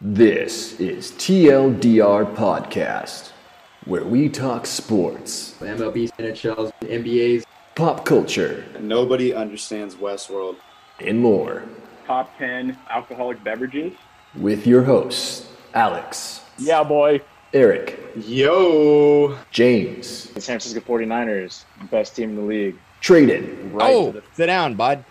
This is TLDR Podcast, where we talk sports, MLB, NHLs, NBAs, pop culture, Nobody understands Westworld. and more. top 10 alcoholic beverages. With your hosts, Alex, Yeah, boy. Eric, Yo, James, The San Francisco 49ers, best team in the league. Traded, Right oh, to the- sit down, bud.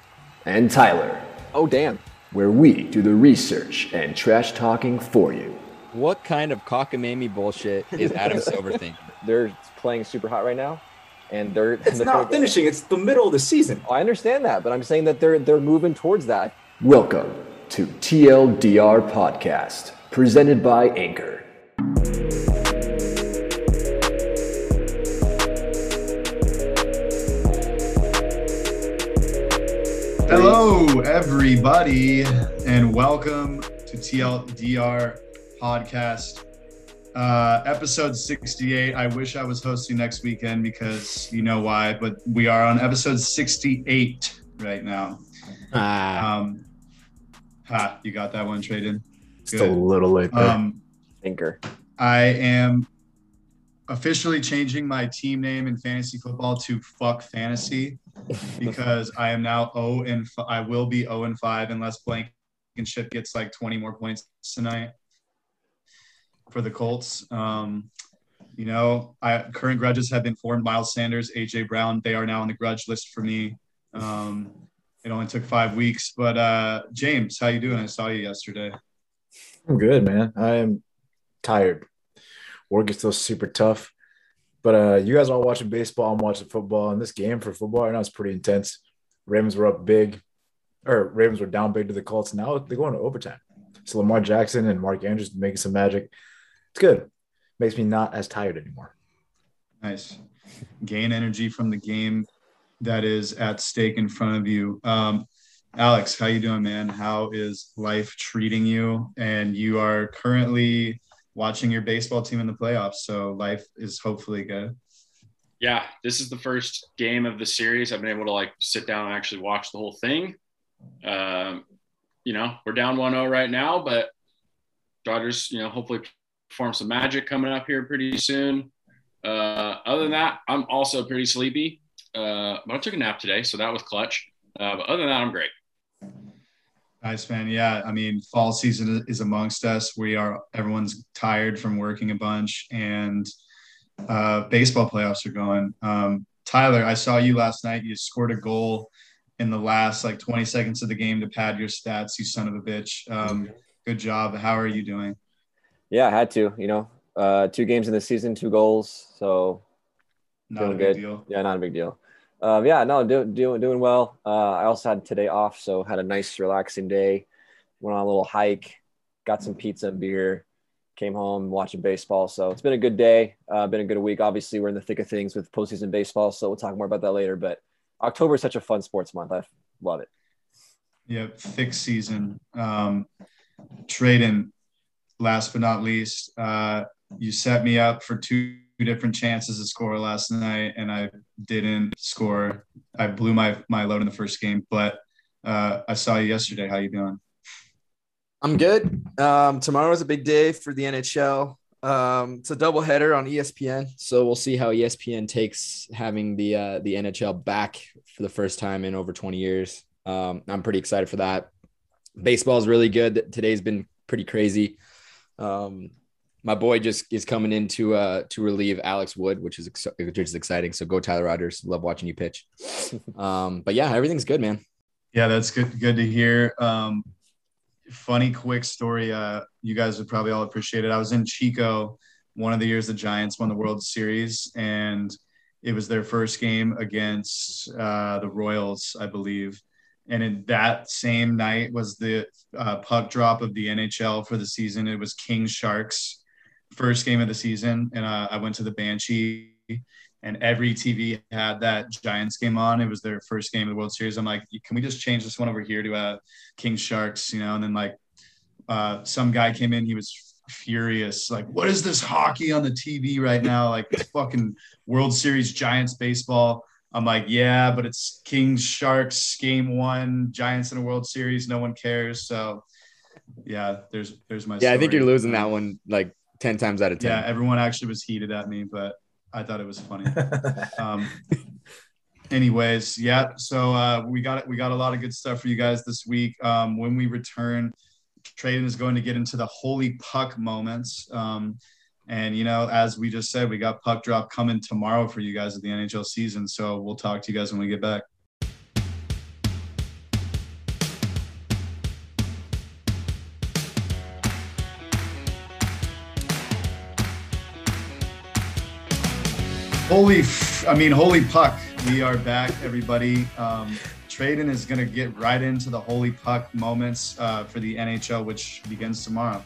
and Tyler, Oh, damn. Where we do the research and trash talking for you. What kind of cockamamie bullshit is Adam Silver thinking? They're playing super hot right now, and they're. It's they're not finishing. It's the middle of the season. I understand that, but I'm saying that they're they're moving towards that. Welcome to TLDR Podcast, presented by Anchor. Everybody, and welcome to TLDR podcast, uh, episode 68. I wish I was hosting next weekend because you know why, but we are on episode 68 right now. Ah, Um, ha, you got that one, Tradon. Just a little late there. Um, Anchor. I am officially changing my team name in fantasy football to fuck fantasy because I am now 0 and f- I will be 0 and 5 unless Blankenship gets like 20 more points tonight for the Colts. Um, you know, I current grudges have been formed. Miles Sanders, AJ Brown, they are now on the grudge list for me. Um, it only took five weeks, but uh, James, how you doing? I saw you yesterday. I'm good, man. I am tired. Work is still super tough. But uh, you guys are all watching baseball. I'm watching football. And this game for football right now is pretty intense. Ravens were up big, or Ravens were down big to the Colts. Now they're going to overtime. So Lamar Jackson and Mark Andrews making some magic. It's good. Makes me not as tired anymore. Nice. Gain energy from the game that is at stake in front of you. Um, Alex, how you doing, man? How is life treating you? And you are currently watching your baseball team in the playoffs, so life is hopefully good. yeah, this is the first game of the series. I've been able to like sit down and actually watch the whole thing. Um, you know, we're down 1-0 right now, but Dodgers, you know, hopefully perform some magic coming up here pretty soon. Uh, other than that, I'm also pretty sleepy. Uh, but I took a nap today, so that was clutch. Uh, but other than that, I'm great. Nice, man. Yeah, I mean, fall season is amongst us. We are everyone's tired from working a bunch, and uh, baseball playoffs are going. Um, Tyler, I saw you last night. You scored a goal in the last like 20 seconds of the game to pad your stats. You son of a bitch. Um, good job. How are you doing? Yeah, I had to. You know, uh, two games in the season, two goals. So Not a big good. deal. yeah, not a big deal. Um, yeah, no, do, doing doing well. Uh, I also had today off, so had a nice, relaxing day. Went on a little hike, got some pizza and beer, came home watching baseball. So it's been a good day. Uh, been a good week. Obviously, we're in the thick of things with postseason baseball, so we'll talk more about that later. But October is such a fun sports month. I love it. Yep, thick season. Um, Tradon, last but not least, uh, you set me up for two different chances to score last night, and I didn't score. I blew my my load in the first game, but uh, I saw you yesterday. How you doing? I'm good. Um, tomorrow is a big day for the NHL. Um, it's a doubleheader on ESPN, so we'll see how ESPN takes having the uh, the NHL back for the first time in over 20 years. Um, I'm pretty excited for that. Baseball is really good. Today's been pretty crazy. Um, my boy just is coming in to uh, to relieve Alex Wood, which is ex- which is exciting. So go Tyler Rogers. Love watching you pitch. Um, but yeah, everything's good, man. Yeah, that's good. Good to hear. Um, funny, quick story. Uh, you guys would probably all appreciate it. I was in Chico one of the years the Giants won the World Series, and it was their first game against uh, the Royals, I believe. And in that same night was the uh, puck drop of the NHL for the season. It was King Sharks, first game of the season, and uh, I went to the Banshee and every TV had that Giants game on. It was their first game of the World Series. I'm like, can we just change this one over here to uh, King Sharks? You know, and then like uh, some guy came in, he was furious, like, what is this hockey on the TV right now? Like it's fucking World Series Giants baseball. I'm like, yeah, but it's Kings Sharks game one, Giants in a World Series. No one cares. So yeah, there's there's my. Yeah, I think you're losing that one like ten times out of ten. Yeah, everyone actually was heated at me, but I thought it was funny. um, anyways, yeah. So uh, we got we got a lot of good stuff for you guys this week. Um, when we return, Tradon is going to get into the holy puck moments. Um, and you know, as we just said, we got puck drop coming tomorrow for you guys at the NHL season. So we'll talk to you guys when we get back. Holy, f- I mean, holy puck. We are back, everybody. Um, is going to get right into the holy puck moments uh, for the NHL, which begins tomorrow.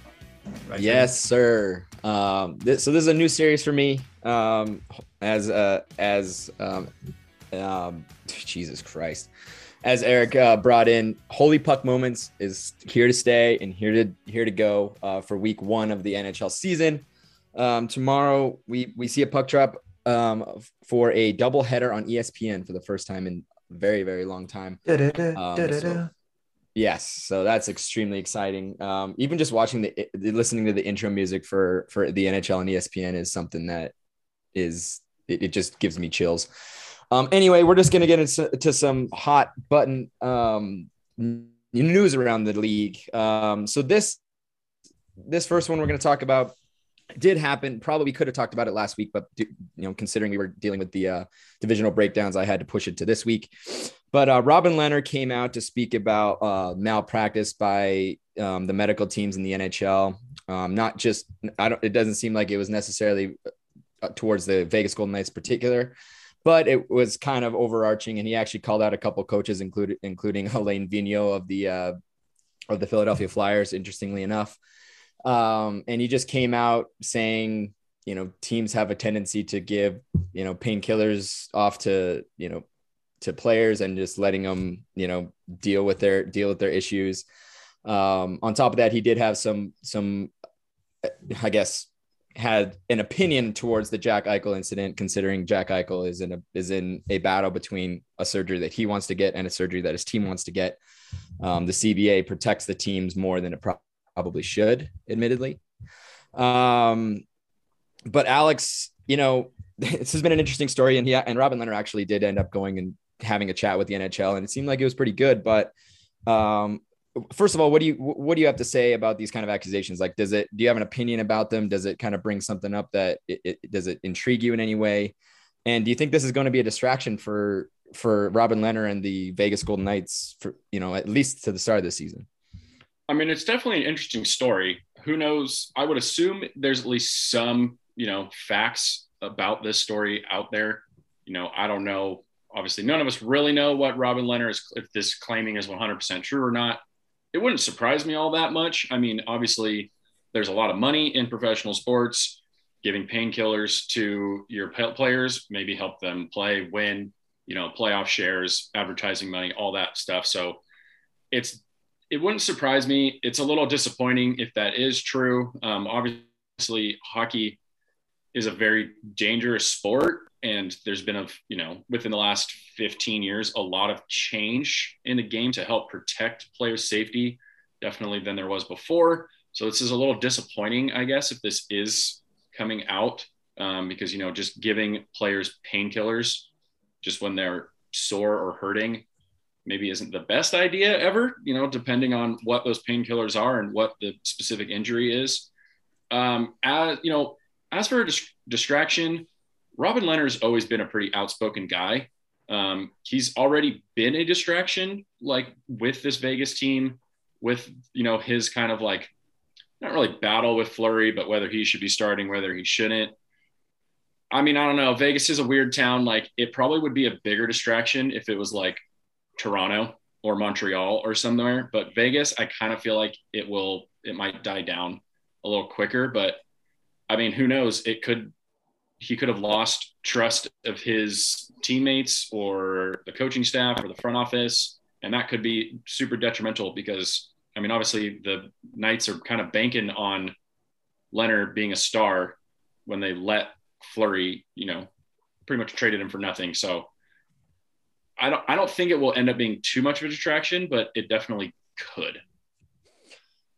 Right? Yes, sir. Um, this, so this is a new series for me. Um, as uh, as um, um, Jesus Christ, as Eric uh, brought in, Holy Puck Moments is here to stay and here to here to go uh, for Week One of the NHL season. Um, tomorrow we we see a puck drop um, for a double header on ESPN for the first time in a very very long time. Um, so- Yes, so that's extremely exciting. Um, even just watching the, listening to the intro music for for the NHL and ESPN is something that is it, it just gives me chills. Um, anyway, we're just gonna get into some hot button um, news around the league. Um, so this this first one we're gonna talk about did happen. Probably could have talked about it last week, but you know, considering we were dealing with the uh, divisional breakdowns, I had to push it to this week. But uh, Robin Lehner came out to speak about uh, malpractice by um, the medical teams in the NHL. Um, not just, I don't. It doesn't seem like it was necessarily uh, towards the Vegas Golden Knights particular, but it was kind of overarching. And he actually called out a couple coaches, including including Alain Vigneault of the uh, of the Philadelphia Flyers. Interestingly enough, um, and he just came out saying, you know, teams have a tendency to give, you know, painkillers off to, you know, to players and just letting them, you know, deal with their deal with their issues. Um, on top of that, he did have some some, I guess, had an opinion towards the Jack Eichel incident, considering Jack Eichel is in a is in a battle between a surgery that he wants to get and a surgery that his team wants to get. Um, the CBA protects the teams more than it probably should, admittedly. Um, but Alex, you know, this has been an interesting story, and he and Robin Lehner actually did end up going and having a chat with the NHL, and it seemed like it was pretty good. But um, first of all, what do you what do you have to say about these kind of accusations? Like, does it do you have an opinion about them? Does it kind of bring something up that it, it does it intrigue you in any way? And do you think this is going to be a distraction for for Robin Lehner and the Vegas Golden Knights for you know at least to the start of the season? I mean, it's definitely an interesting story. Who knows? I would assume there's at least some, you know, facts about this story out there. You know, I don't know. Obviously, none of us really know what Robin Lehner is, if this claiming is 100% true or not. It wouldn't surprise me all that much. I mean, obviously, there's a lot of money in professional sports. Giving painkillers to your players, maybe help them play, win, you know, playoff shares, advertising money, all that stuff. So it's it wouldn't surprise me. It's a little disappointing if that is true. Um, obviously, hockey is a very dangerous sport, and there's been a you know within the last 15 years a lot of change in the game to help protect players' safety, definitely than there was before. So this is a little disappointing, I guess, if this is coming out um, because you know just giving players painkillers just when they're sore or hurting maybe isn't the best idea ever, you know, depending on what those painkillers are and what the specific injury is. Um, as you know, as for a dis- distraction, Robin Lehner's always been a pretty outspoken guy. Um, he's already been a distraction, like with this Vegas team, with you know his kind of like not really battle with Fleury, but whether he should be starting, whether he shouldn't. I mean, I don't know. Vegas is a weird town. Like, it probably would be a bigger distraction if it was like Toronto or Montreal or somewhere. But Vegas, I kind of feel like it will, it might die down a little quicker. But I mean, who knows? It could, he could have lost trust of his teammates or the coaching staff or the front office. And that could be super detrimental because, I mean, obviously the Knights are kind of banking on Lehner being a star when they let Fleury, you know, pretty much traded him for nothing. So, I don't I don't think it will end up being too much of a distraction, but it definitely could.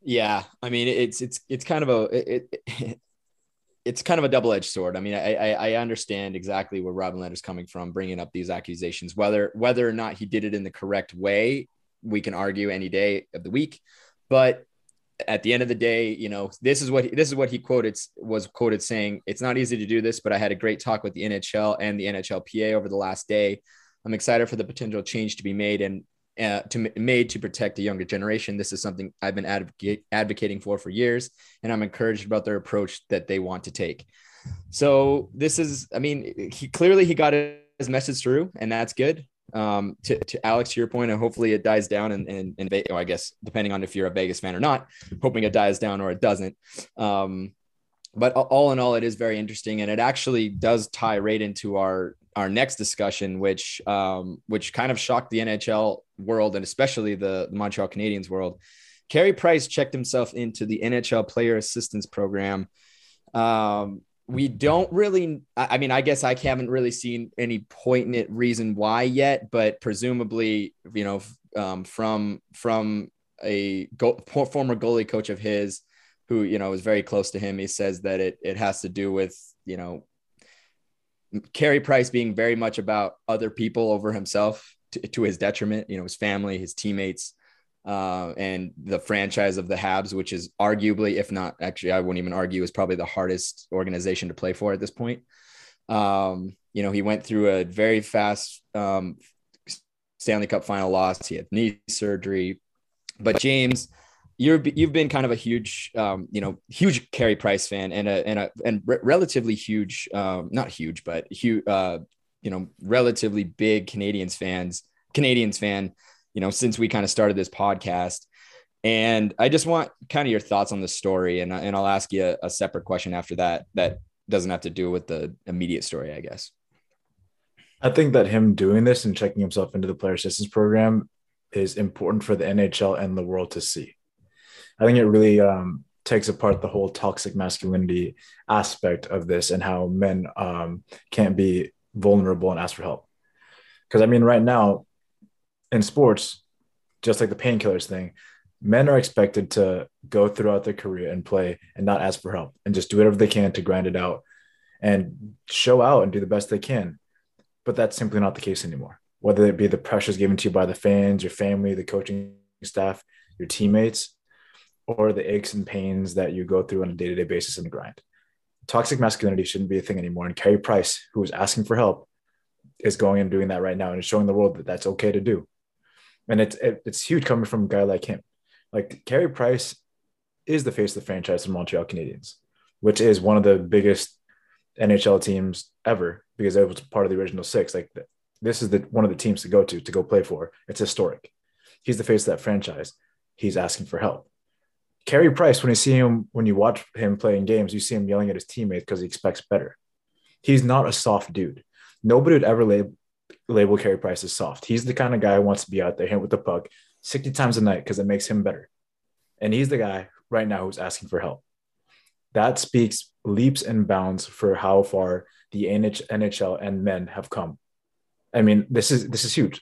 Yeah, I mean it's it's it's kind of a it, it it's kind of a double edged sword. I mean, I, I, I understand exactly where Robin Lehner's coming from, bringing up these accusations. Whether whether or not he did it in the correct way, we can argue any day of the week. But at the end of the day, you know, this is what this is what he quoted was quoted saying, "It's not easy to do this, but I had a great talk with the NHL and the NHLPA over the last day. I'm excited for the potential change to be made and uh, to made to protect the younger generation. This is something I've been advocating for for years, and I'm encouraged about their approach that they want to take. So this is, I mean, he clearly he got his message through, and that's good. Um, to, to Alex, to your point, and hopefully it dies down. And and, and oh, I guess depending on if you're a Vegas fan or not, hoping it dies down or it doesn't. Um, but all in all, it is very interesting, and it actually does tie right into our our next discussion, which um, which kind of shocked the NHL world and especially the, Montreal Canadiens world. Carey Price checked himself into the NHL Player Assistance Program. Um, we don't really, I mean, I guess I haven't really seen any poignant reason why yet, but presumably, you know, um, from from a go, former goalie coach of his, who you know is very close to him, he says that it it has to do with you know Carey Price being very much about other people over himself to, to his detriment, you know, his family, his teammates, uh, and the franchise of the Habs, which is arguably, if not actually, I wouldn't even argue, is probably the hardest organization to play for at this point. Um, you know, he went through a very fast um, Stanley Cup final loss. He had knee surgery, but James, you're you've been kind of a huge, um, you know, huge Carey Price fan and a and a and re- relatively huge, um, not huge, but huge, uh, you know, relatively big Canadiens fans, Canadiens fan, you know, since we kind of started this podcast. And I just want kind of your thoughts on the story, and and I'll ask you a, a separate question after that that doesn't have to do with the immediate story, I guess. I think that him doing this and checking himself into the player assistance program is important for the NHL and the world to see. I think it really um, takes apart the whole toxic masculinity aspect of this and how men um, can't be vulnerable and ask for help. Because I mean, right now in sports, just like the painkillers thing, men are expected to go throughout their career and play and not ask for help and just do whatever they can to grind it out and show out and do the best they can. But that's simply not the case anymore. Whether it be the pressures given to you by the fans, your family, the coaching staff, your teammates, or the aches and pains that you go through on a day to day basis in the grind. Toxic masculinity shouldn't be a thing anymore. And Carey Price, who is asking for help, is going and doing that right now and is showing the world that that's okay to do. And it's it, it's huge coming from a guy like him. Like Carey Price is the face of the franchise of Montreal Canadiens, which is one of the biggest NHL teams ever because it was part of the original six. Like this is the one of the teams to go to to go play for. It's historic. He's the face of that franchise. He's asking for help. Carey Price, when you see him, when you watch him playing games, you see him yelling at his teammates because he expects better. He's not a soft dude. Nobody would ever label, label Carey Price as soft. He's the kind of guy who wants to be out there hitting with the puck 60 times a night because it makes him better. And he's the guy right now who's asking for help. That speaks leaps and bounds for how far the NHL and men have come. I mean, this is this is huge.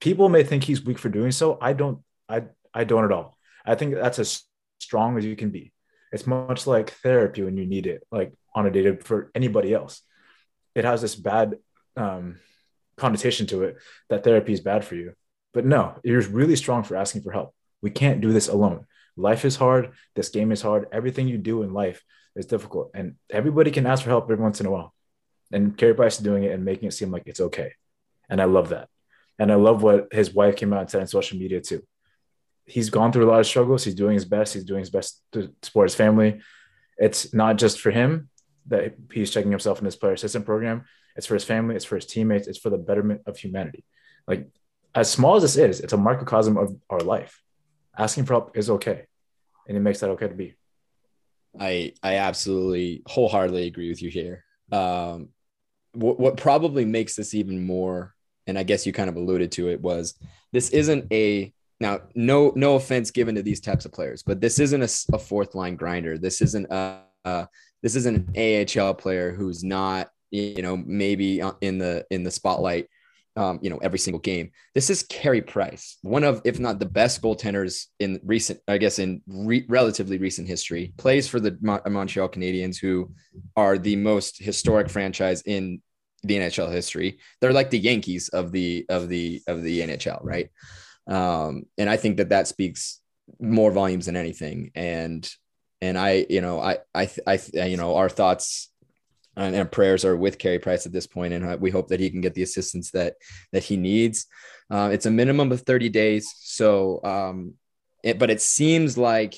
People may think he's weak for doing so. I don't. I I don't at all. I think that's a strong as you can be. It's much like therapy when you need it, like on a day for anybody else. It has this bad um, connotation to it that therapy is bad for you. But no, you're really strong for asking for help. We can't do this alone. Life is hard. This game is hard. Everything you do in life is difficult. And everybody can ask for help every once in a while. And Carey Price is doing it and making it seem like it's okay. And I love that. And I love what his wife came out and said on social media too he's gone through a lot of struggles. He's doing his best. He's doing his best to support his family. It's not just for him that he's checking himself in this player assistant program. It's for his family. It's for his teammates. It's for the betterment of humanity. Like as small as this is, it's a microcosm of our life. Asking for help is okay, and it makes that okay to be. I I absolutely wholeheartedly agree with you here. Um, what what probably makes this even more, and I guess you kind of alluded to it, was this isn't a now, no no offense given to these types of players, but this isn't a, a fourth line grinder. This isn't a, uh, this isn't an AHL player who's not you know maybe in the in the spotlight um, you know, every single game. This is Carey Price, one of, if not the best goaltenders in recent, I guess, in re- relatively recent history. Plays for the Mon- Montreal Canadiens, who are the most historic franchise in the NHL history. They're like the Yankees of the of the of the NHL, right? Um, and I think that that speaks more volumes than anything. And and I, you know, I I I you know, our thoughts and, prayers are with Carey Price at this point, and uh, we hope that he can get the assistance that that he needs. Uh, it's a minimum of 30 days, so um, it, but it seems like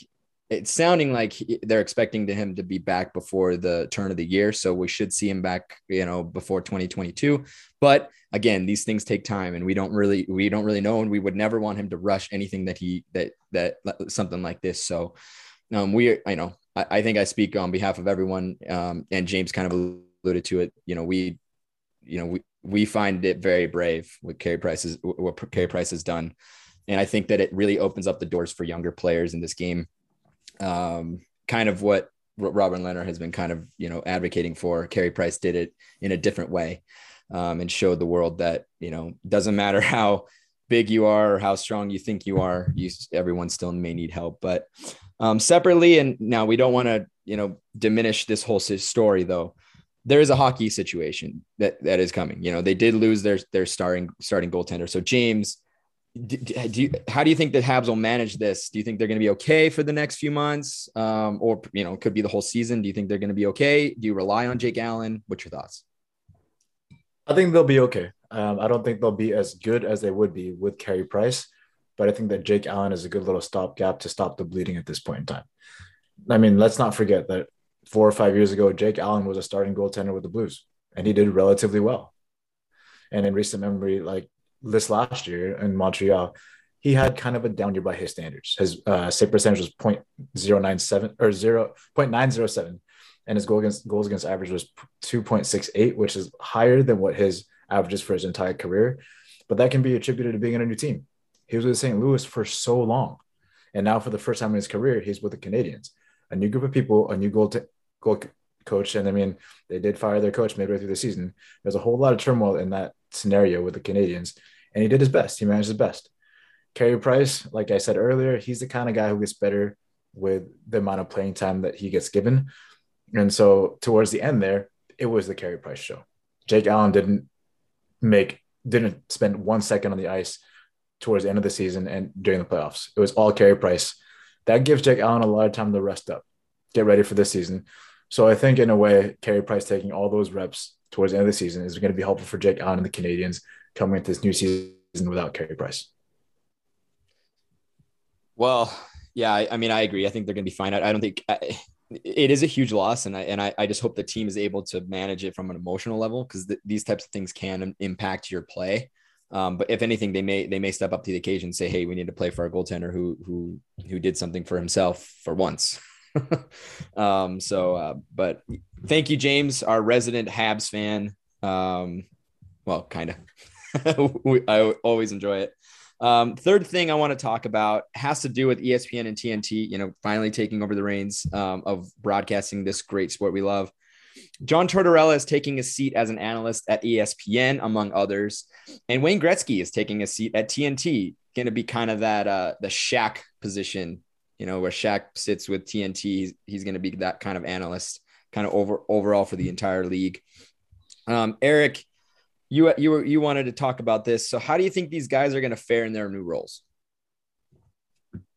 it's sounding like he, they're expecting to him to be back before the turn of the year, so we should see him back, you know, before 2022. But again, these things take time, and we don't really we don't really know, and we would never want him to rush anything that he that that something like this. So um, we, I know, I, I, think I speak on behalf of everyone, um, and James kind of alluded to it. You know, we, you know, we we find it very brave what Carey Price is what Carey Price has done, and I think that it really opens up the doors for younger players in this game. Um, kind of what Robin Lehner has been kind of you know advocating for. Carey Price did it in a different way, um, and showed the world that you know doesn't matter how big you are or how strong you think you are, you everyone still may need help. But um, separately, and now we don't want to, you know, diminish this whole story though. There is a hockey situation that that is coming. You know, they did lose their their starting starting goaltender. So James, do, do you, how do you think that Habs will manage this? Do you think they're going to be okay for the next few months, um, or you know, could be the whole season? Do you think they're going to be okay? Do you rely on Jake Allen? What's your thoughts? I think they'll be okay. Um, I don't think they'll be as good as they would be with Carey Price, but I think that Jake Allen is a good little stopgap to stop the bleeding at this point in time. I mean, let's not forget that four or five years ago, Jake Allen was a starting goaltender with the Blues, and he did relatively well. And in recent memory, like this last year in Montreal, he had kind of a down year by his standards. His uh, save percentage was 0.097 or 0.907, and his goal against goals against average was 2.68, which is higher than what his averages for his entire career. But that can be attributed to being in a new team. He was with St. Louis for so long. And now, for the first time in his career, he's with the Canadiens, A new group of people, a new goal, t- goal coach. And I mean, they did fire their coach midway through the season. There's a whole lot of turmoil in that scenario with the Canadiens. And he did his best. He managed his best. Carey Price, like I said earlier, he's the kind of guy who gets better with the amount of playing time that he gets given. And so towards the end there, it was the Carey Price show. Jake Allen didn't make didn't spend one second on the ice towards the end of the season and during the playoffs. It was all Carey Price. That gives Jake Allen a lot of time to rest up, get ready for this season. So I think in a way, Carey Price taking all those reps towards the end of the season is going to be helpful for Jake Allen and the Canadiens coming into this new season without Carey Price. Well, yeah, I, I mean, I agree. I think they're going to be fine. I, I don't think I, it is a huge loss, and I and I, I just hope the team is able to manage it from an emotional level because th- these types of things can impact your play. Um, but if anything, they may they may step up to the occasion and say, "Hey, we need to play for our goaltender who who who did something for himself for once." um, so, uh, but thank you, James, our resident Habs fan. Um, well, kind of. I always enjoy it. Um, third thing I want to talk about has to do with ESPN and TNT, you know, finally taking over the reins um, of broadcasting this great sport we love. John Tortorella is taking a seat as an analyst at ESPN, among others. And Wayne Gretzky is taking a seat at TNT, going to be kind of that, uh, the Shaq position, you know, where Shaq sits with TNT. He's, he's going to be that kind of analyst, kind of over overall for the entire league. Um, Eric, you you were you wanted to talk about this. So how do you think these guys are going to fare in their new roles?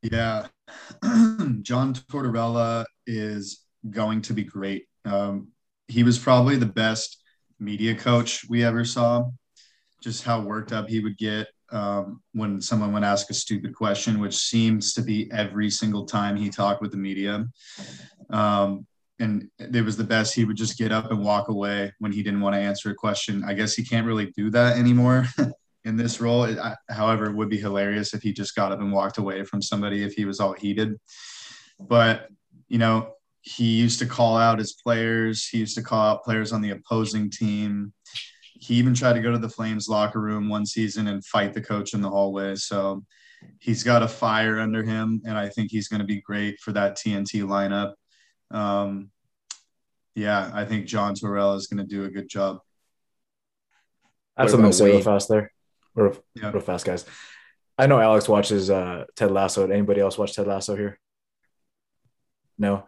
Yeah, John Tortorella is going to be great. Um, he was probably the best media coach we ever saw. Just how worked up he would get um, when someone would ask a stupid question, which seems to be every single time he talked with the media. Um, and it was the best. He would just get up and walk away when he didn't want to answer a question. I guess he can't really do that anymore in this role. It, I, however, it would be hilarious if he just got up and walked away from somebody if he was all heated. But, you know, he used to call out his players, he used to call out players on the opposing team. He even tried to go to the Flames locker room one season and fight the coach in the hallway. So he's got a fire under him, and I think he's going to be great for that TNT lineup. Um, yeah, I think John Torrell is going to do a good job. I have What something about to say real fast there. Real, Yeah. real fast, guys. I know Alex watches uh, Ted Lasso. Did anybody else watch Ted Lasso here? No.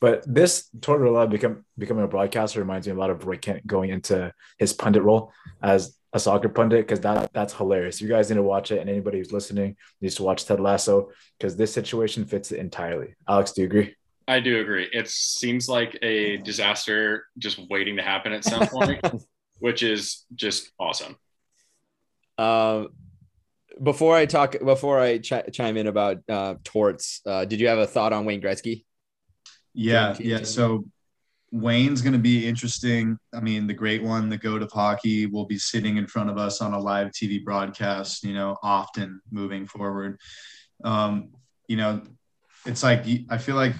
But this Tortorella become becoming a broadcaster reminds me a lot of Roy Kent going into his pundit role as a soccer pundit because that that's hilarious. You guys need to watch it, and anybody who's listening needs to watch Ted Lasso because this situation fits it entirely. Alex, do you agree? I do agree. It seems like a disaster just waiting to happen at some point, which is just awesome. Um, before I talk, before I chi- chime in about uh, torts, uh, did you have a thought on Wayne Gretzky? Yeah, yeah. So Wayne's going to be interesting. I mean, the great one, the goat of hockey, will be sitting in front of us on a live TV broadcast. You know, often moving forward. Um, you know, it's like I feel like,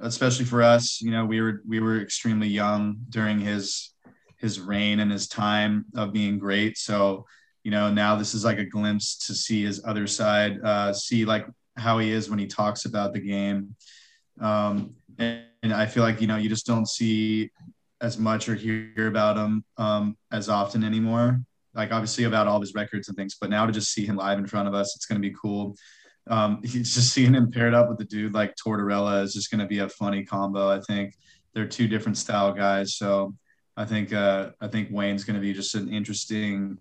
especially for us, you know, we were we were extremely young during his his reign and his time of being great. So, you know, now this is like a glimpse to see his other side, uh, see like how he is when he talks about the game. Um, and, and I feel like, you know, you just don't see as much or hear about him um, as often anymore. Like obviously about all of his records and things, but now to just see him live in front of us, it's going to be cool. Um, he's just seeing him paired up with the dude like Tortorella is just going to be a funny combo. I think they're two different style guys. So I think, uh, I think Wayne's going to be just an interesting,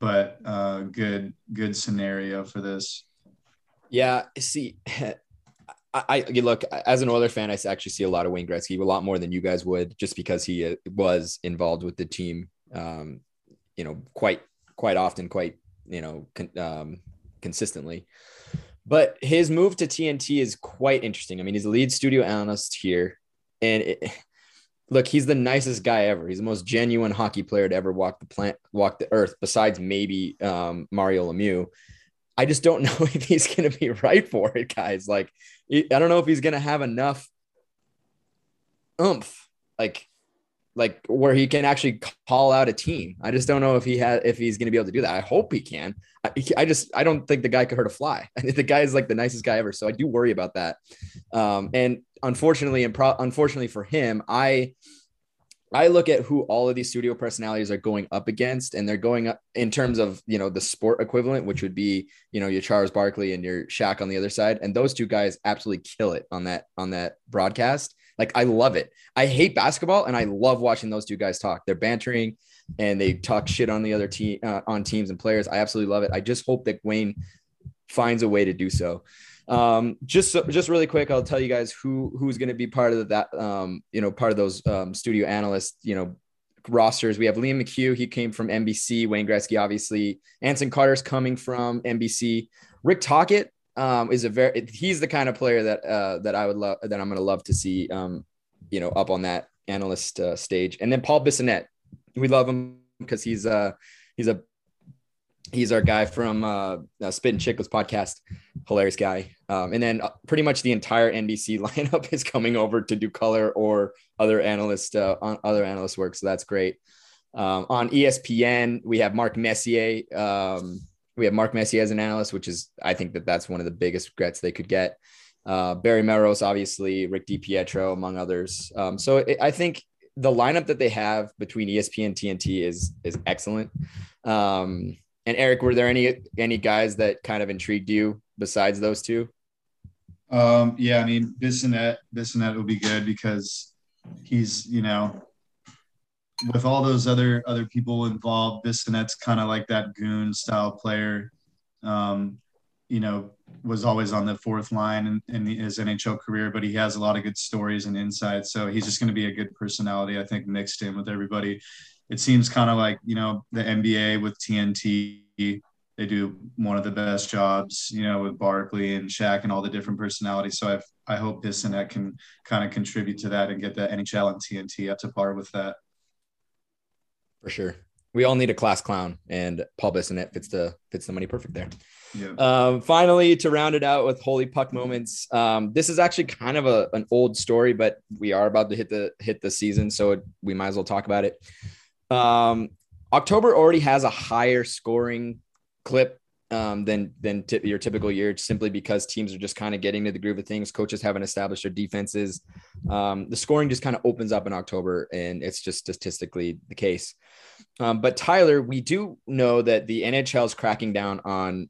but uh, good, good scenario for this. Yeah, see, I, I look as an Oiler fan, I actually see a lot of Wayne Gretzky, a lot more than you guys would, just because he uh, was involved with the team, um, you know, quite quite often, quite you know, con- um, consistently. But his move to TNT is quite interesting. I mean, he's a lead studio analyst here, and it, look, he's the nicest guy ever. He's the most genuine hockey player to ever walk the plant, walk the earth, besides maybe um, Mario Lemieux. I just don't know if he's going to be right for it, guys. Like, I don't know if he's going to have enough oomph, like, like where he can actually call out a team. I just don't know if he had if he's going to be able to do that. I hope he can. I, I just I don't think the guy could hurt a fly. The guy is like the nicest guy ever. So I do worry about that. Um, and unfortunately, and pro- unfortunately for him, I I look at who all of these studio personalities are going up against, and they're going up in terms of you know the sport equivalent, which would be you know your Charles Barkley and your Shaq on the other side, and those two guys absolutely kill it on that on that broadcast. Like I love it. I hate basketball, and I love watching those two guys talk. They're bantering, and they talk shit on the other team uh, on teams and players. I absolutely love it. I just hope that Wayne finds a way to do so. Um, just so, just really quick, I'll tell you guys who who's going to be part of that. Um, you know, part of those um, studio analysts. You know, rosters. We have Liam McHugh. He came from NBC. Wayne Gretzky, obviously. Anson Carter's coming from NBC. Rick Tocchet um, is a very. He's the kind of player that uh, that I would love that I'm going to love to see. Um, you know, up on that analyst uh, stage, and then Paul Bissonnette. We love him because he's uh he's a he's our guy from uh, uh Spittin' Chiclets podcast, hilarious guy. Um, and then uh, pretty much the entire NBC lineup is coming over to do color or other analyst uh, on other analyst work, so that's great. Um, on ESPN, we have Mark Messier. Um, we have Mark Messier as an analyst, which is I think that that's one of the biggest regrets they could get. Uh, Barry Melrose, obviously, Rick DiPietro, among others. Um, so it, I think the lineup that they have between ESPN and TNT is is excellent. Um, and Eric, were there any any guys that kind of intrigued you besides those two? Um, yeah, I mean, Bissonnette, Bissonnette will be good because he's, you know, with all those other other people involved, Bissonnette's kind of like that goon style player. Um, you know, was always on the fourth line in, in his NHL career, but he has a lot of good stories and insights. So he's just going to be a good personality, I think, mixed in with everybody. It seems kind of like, you know, the NBA with TNT, they do one of the best jobs, you know, with Barkley and Shaq and all the different personalities. So I, I hope Bissonnette can kind of contribute to that and get the NHL and TNT up to par with that. For sure. We all need a class clown, and Paul Bissonnette fits the fits the money perfect there. Yeah. Um, finally, to round it out with holy puck moments, um, this is actually kind of a, an old story, but we are about to hit the hit the season, so it, we might as well talk about it. Um, October already has a higher scoring clip um, than than t- your typical year, simply because teams are just kind of getting to the groove of things. Coaches haven't established their defenses. Um, the scoring just kind of opens up in October, and it's just statistically the case. Um, but Tyler, we do know that the NHL is cracking down on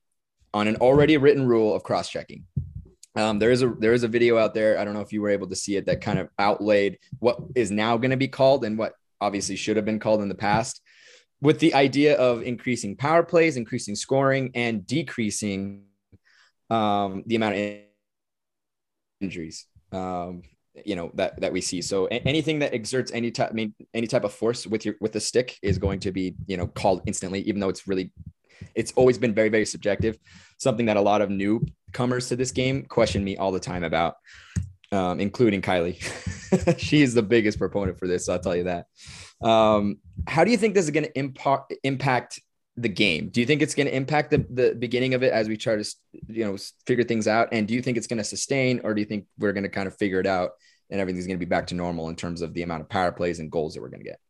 on an already written rule of cross checking. Um, there is a there is a video out there. I don't know if you were able to see it that kind of outlaid what is now going to be called and what obviously should have been called in the past, with the idea of increasing power plays, increasing scoring, and decreasing um, the amount of injuries. Um, you know that that we see. So anything that exerts any type, I mean, any type of force with your with the stick is going to be you know called instantly, even though it's really it's always been very very subjective something that a lot of newcomers to this game question me all the time about um, including kylie she is the biggest proponent for this so i'll tell you that um, how do you think this is going to impact impact the game do you think it's going to impact the, the beginning of it as we try to you know figure things out and do you think it's going to sustain or do you think we're going to kind of figure it out and everything's going to be back to normal in terms of the amount of power plays and goals that we're going to get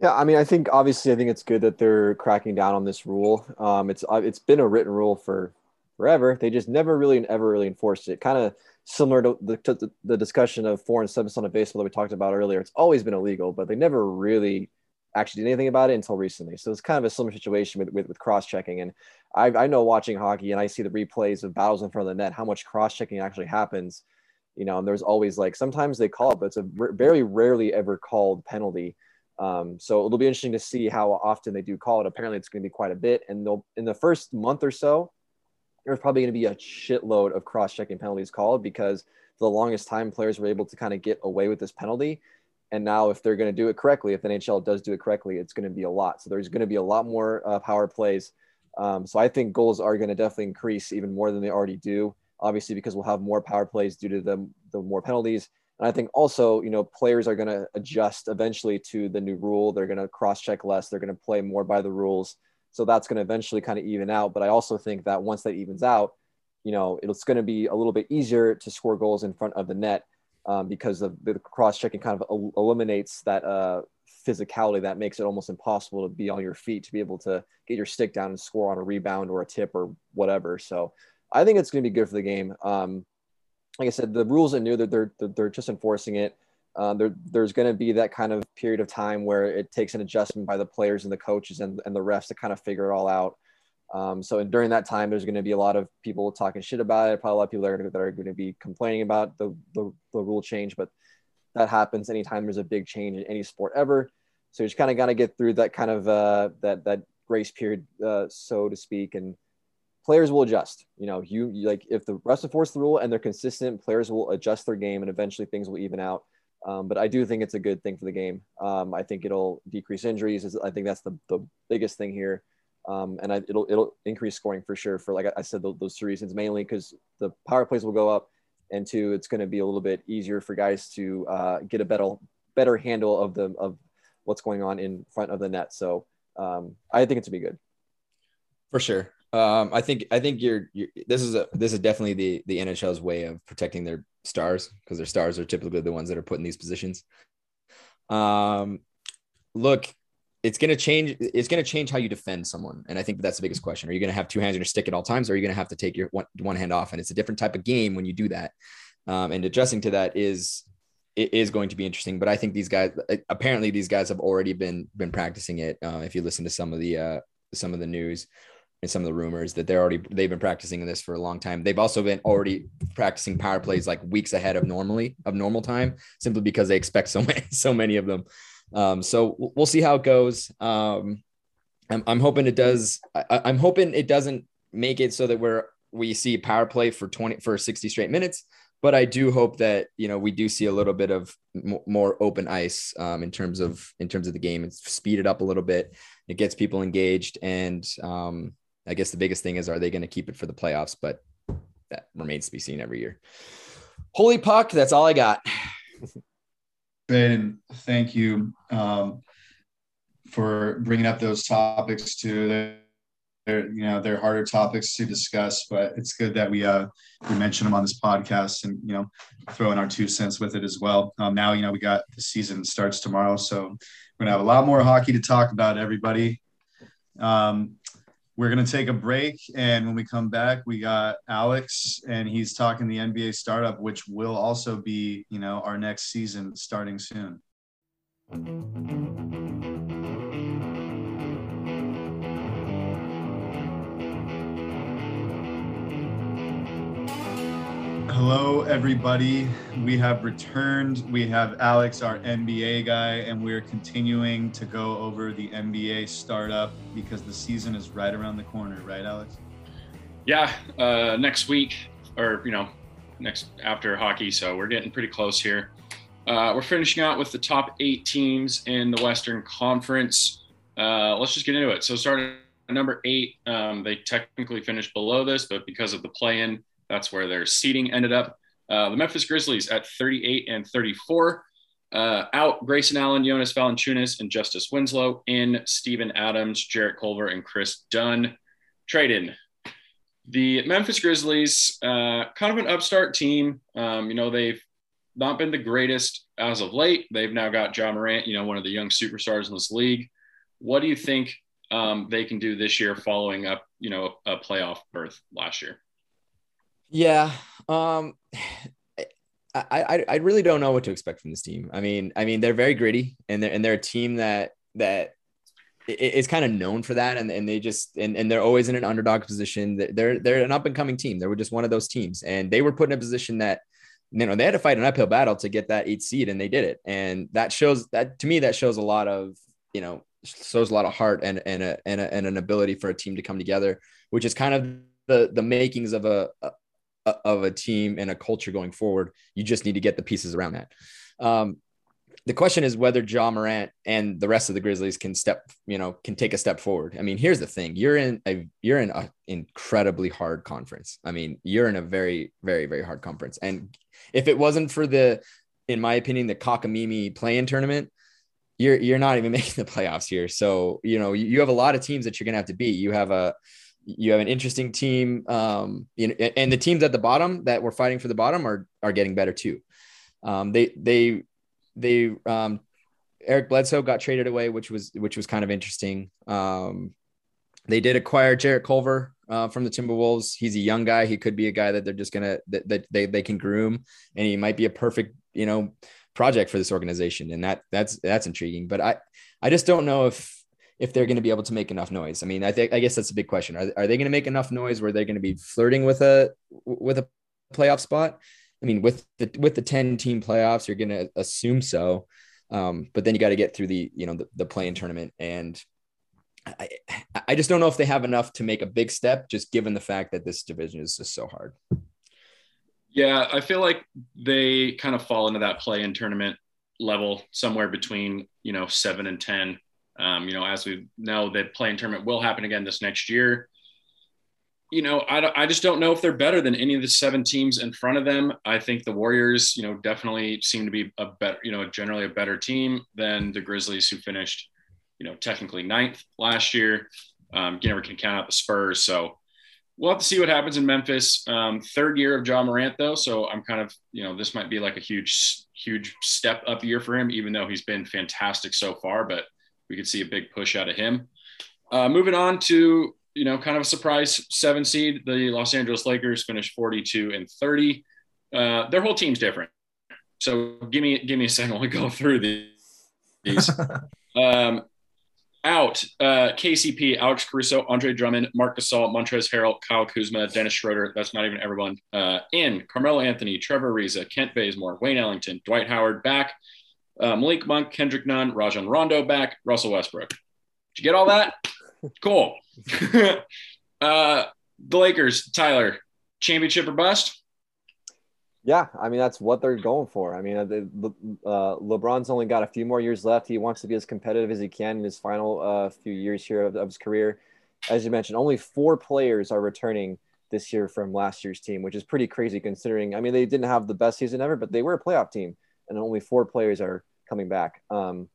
Yeah, I mean, I think obviously, I think it's good that they're cracking down on this rule. Um, it's uh, it's been a written rule for forever. They just never really ever really enforced it. Kind of similar to the, to the discussion of foreign substance on of baseball that we talked about earlier. It's always been illegal, but they never really actually did anything about it until recently. So it's kind of a similar situation with with, with cross checking. And I, I know watching hockey and I see the replays of battles in front of the net, how much cross checking actually happens. You know, and there's always like sometimes they call it, but it's a r- very rarely ever called penalty. Um, so it'll be interesting to see how often they do call it. Apparently, it's going to be quite a bit. And they'll in the first month or so, there's probably going to be a shitload of cross-checking penalties called because for the longest time players were able to kind of get away with this penalty. And now, if they're going to do it correctly, if the NHL does do it correctly, it's going to be a lot. So there's going to be a lot more uh, power plays. Um, so I think goals are going to definitely increase even more than they already do. Obviously, because we'll have more power plays due to the the more penalties. And I think also, you know, players are going to adjust eventually to the new rule. They're going to cross check less. They're going to play more by the rules. So that's going to eventually kind of even out. But I also think that once that evens out, you know, it's going to be a little bit easier to score goals in front of the net um, because the, the cross checking kind of el- eliminates that uh, physicality that makes it almost impossible to be on your feet to be able to get your stick down and score on a rebound or a tip or whatever. So I think it's going to be good for the game. Um, like I said, the rules are new. They're, they're they're just enforcing it. Um, there, there's going to be that kind of period of time where it takes an adjustment by the players and the coaches and, and the refs to kind of figure it all out. Um, so during that time, there's going to be a lot of people talking shit about it. Probably a lot of people that are, that are going to be complaining about the, the, the rule change, but that happens anytime there's a big change in any sport ever. So you just kind of got to get through that kind of uh, that that grace period, uh, so to speak, and players will adjust. You know, you, you like if the refs enforce the rule and they're consistent, players will adjust their game, and eventually things will even out. Um, but I do think it's a good thing for the game. Um, I think it'll decrease injuries. I think that's the, the biggest thing here. Um, and I, it'll it'll increase scoring for sure. For like I said, those, those two reasons mainly because the power plays will go up, and two, it's going to be a little bit easier for guys to uh, get a better better handle of the of what's going on in front of the net. So um, I think it's to be good. For sure. Um, I think I think you're, you're this is a this is definitely the the NHL's way of protecting their stars because their stars are typically the ones that are put in these positions. Um, look, it's gonna change. It's gonna change how you defend someone, and I think that's the biggest question. Are you gonna have two hands on your stick at all times, or are you gonna have to take your one, one hand off? And it's a different type of game when you do that. Um, and adjusting to that is it is going to be interesting. But I think these guys apparently these guys have already been been practicing it. Uh, if you listen to some of the uh, some of the news and some of the rumors that they're already they've been practicing this for a long time. They've also been already practicing power plays like weeks ahead of normally of normal time, simply because they expect so many so many of them. Um, so we'll see how it goes. Um, I'm, I'm hoping it does. I, I'm hoping it doesn't make it so that we're we see power play for 20 for 60 straight minutes. But I do hope that you know we do see a little bit of more open ice um, in terms of in terms of the game. It's speeded up a little bit. It gets people engaged, and um, I guess the biggest thing is are they going to keep it for the playoffs? But that remains to be seen every year. Holy puck, that's all I got. Ben, thank you um, for bringing up those topics too. They're, you know they're harder topics to discuss, but it's good that we uh, we mention them on this podcast and you know throw in our two cents with it as well. Um, now you know we got the season starts tomorrow, so we're gonna have a lot more hockey to talk about. Everybody. Um, we're going to take a break. And when we come back, we got Alex, and he's talking the NBA startup, which will also be, you know, our next season starting soon. Hello, everybody. We have returned. We have Alex, our NBA guy, and we're continuing to go over the NBA startup because the season is right around the corner, right, Alex? Yeah, uh, next week, or you know, next after hockey. So we're getting pretty close here. Uh, we're finishing out with the top eight teams in the Western Conference. Uh, let's just get into it. So starting at number eight, um, they technically finished below this, but because of the play-in, that's where their seating ended up. Uh, the Memphis Grizzlies at 38 and 34. Uh, out Grayson Allen, Jonas Valanciunas, and Justice Winslow. In Steven Adams, Jarrett Culver, and Kris Dunn. Tradon. The Memphis Grizzlies, uh, kind of an upstart team. Um, you know, they've not been the greatest as of late. They've now got Ja Morant, you know, one of the young superstars in this league. What do you think um, they can do this year following up, you know, a playoff berth last year? Yeah. Um, I, I, I really don't know what to expect from this team. I mean, I mean, they're very gritty and they're, and they're a team that, that is kind of known for that. And, and they just, and, and they're always in an underdog position. They're, they're an up and coming team. They were just one of those teams and they were put in a position that, you know, they had to fight an uphill battle to get that eight seed and they did it. And that shows that to me, that shows a lot of, you know, shows a lot of heart and, and, a, and, a, and an ability for a team to come together, which is kind of the, the makings of a, of a team and a culture going forward. You just need to get the pieces around that. Um, the question is whether Ja Morant and the rest of the Grizzlies can step, you know, can take a step forward. I mean, here's the thing: you're in a you're in an incredibly hard conference. I mean, you're in a very, very, very hard conference. And if it wasn't for the, in my opinion, the Cockamamie play-in tournament, you're you're not even making the playoffs here. So you know, you, you have a lot of teams that you're gonna have to beat. You have a you have an interesting team, um, you know, and the teams at the bottom that were fighting for the bottom are are getting better too. Um, they they they um, Eric Bledsoe got traded away, which was which was kind of interesting. Um, they did acquire Jarrett Culver uh, from the Timberwolves. He's a young guy. He could be a guy that they're just gonna that, that they they can groom, and he might be a perfect you know project for this organization. And that that's that's intriguing. But I I just don't know if if they're going to be able to make enough noise. I mean, I think I guess that's a big question. Are, are they going to make enough noise where they're going to be flirting with a with a playoff spot? I mean, with the with the ten team playoffs, you're going to assume so. Um, but then you got to get through the you know the, the play-in tournament, and I I just don't know if they have enough to make a big step, just given the fact that this division is just so hard. Yeah, I feel like they kind of fall into that play-in tournament level somewhere between you know seven and ten um, you know, as we know, the play-in tournament will happen again this next year. You know, I, I just don't know if they're better than any of the seven teams in front of them. I think the Warriors, you know, definitely seem to be a better, you know, generally a better team than the Grizzlies, who finished, you know, technically ninth last year. Um, you never can count out the Spurs. So we'll have to see what happens in Memphis. Um, third year of Ja Morant, though. So I'm kind of, you know, this might be like a huge, huge step up year for him, even though he's been fantastic so far. But we could see a big push out of him. Uh, moving on to you know kind of a surprise seven seed, the Los Angeles Lakers finished 42 and 30. Uh, their whole team's different. So give me give me a second. We'll go through these. um, out uh, KCP, Alex Caruso, Andre Drummond, Marc Gasol, Montrezl Harrell, Kyle Kuzma, Dennis Schroeder. That's not even everyone. Uh, in Carmelo Anthony, Trevor Ariza, Kent Bazemore, Wayne Ellington, Dwight Howard back. Uh, Malik Monk, Kendrick Nunn, Rajon Rondo back, Russell Westbrook. Did you get all that? cool. uh, the Lakers, Tyler, championship or bust? Yeah, I mean that's what they're going for. I mean, uh, uh, LeBron's only got a few more years left. He wants to be as competitive as he can in his final uh, few years here of, of, his career. As you mentioned, only four players are returning this year from last year's team, which is pretty crazy considering. I mean, they didn't have the best season ever, but they were a playoff team and only four players are coming back. Um,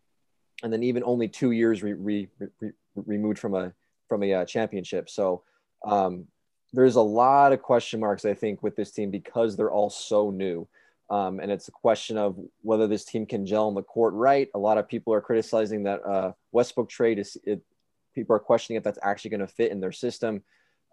and then even only two years re- re- re- removed from a from a uh, championship. So um, there's a lot of question marks, I think, with this team because they're all so new. Um, and it's a question of whether this team can gel on the court right. A lot of people are criticizing that uh, Westbrook trade is it, people are questioning if that's actually going to fit in their system.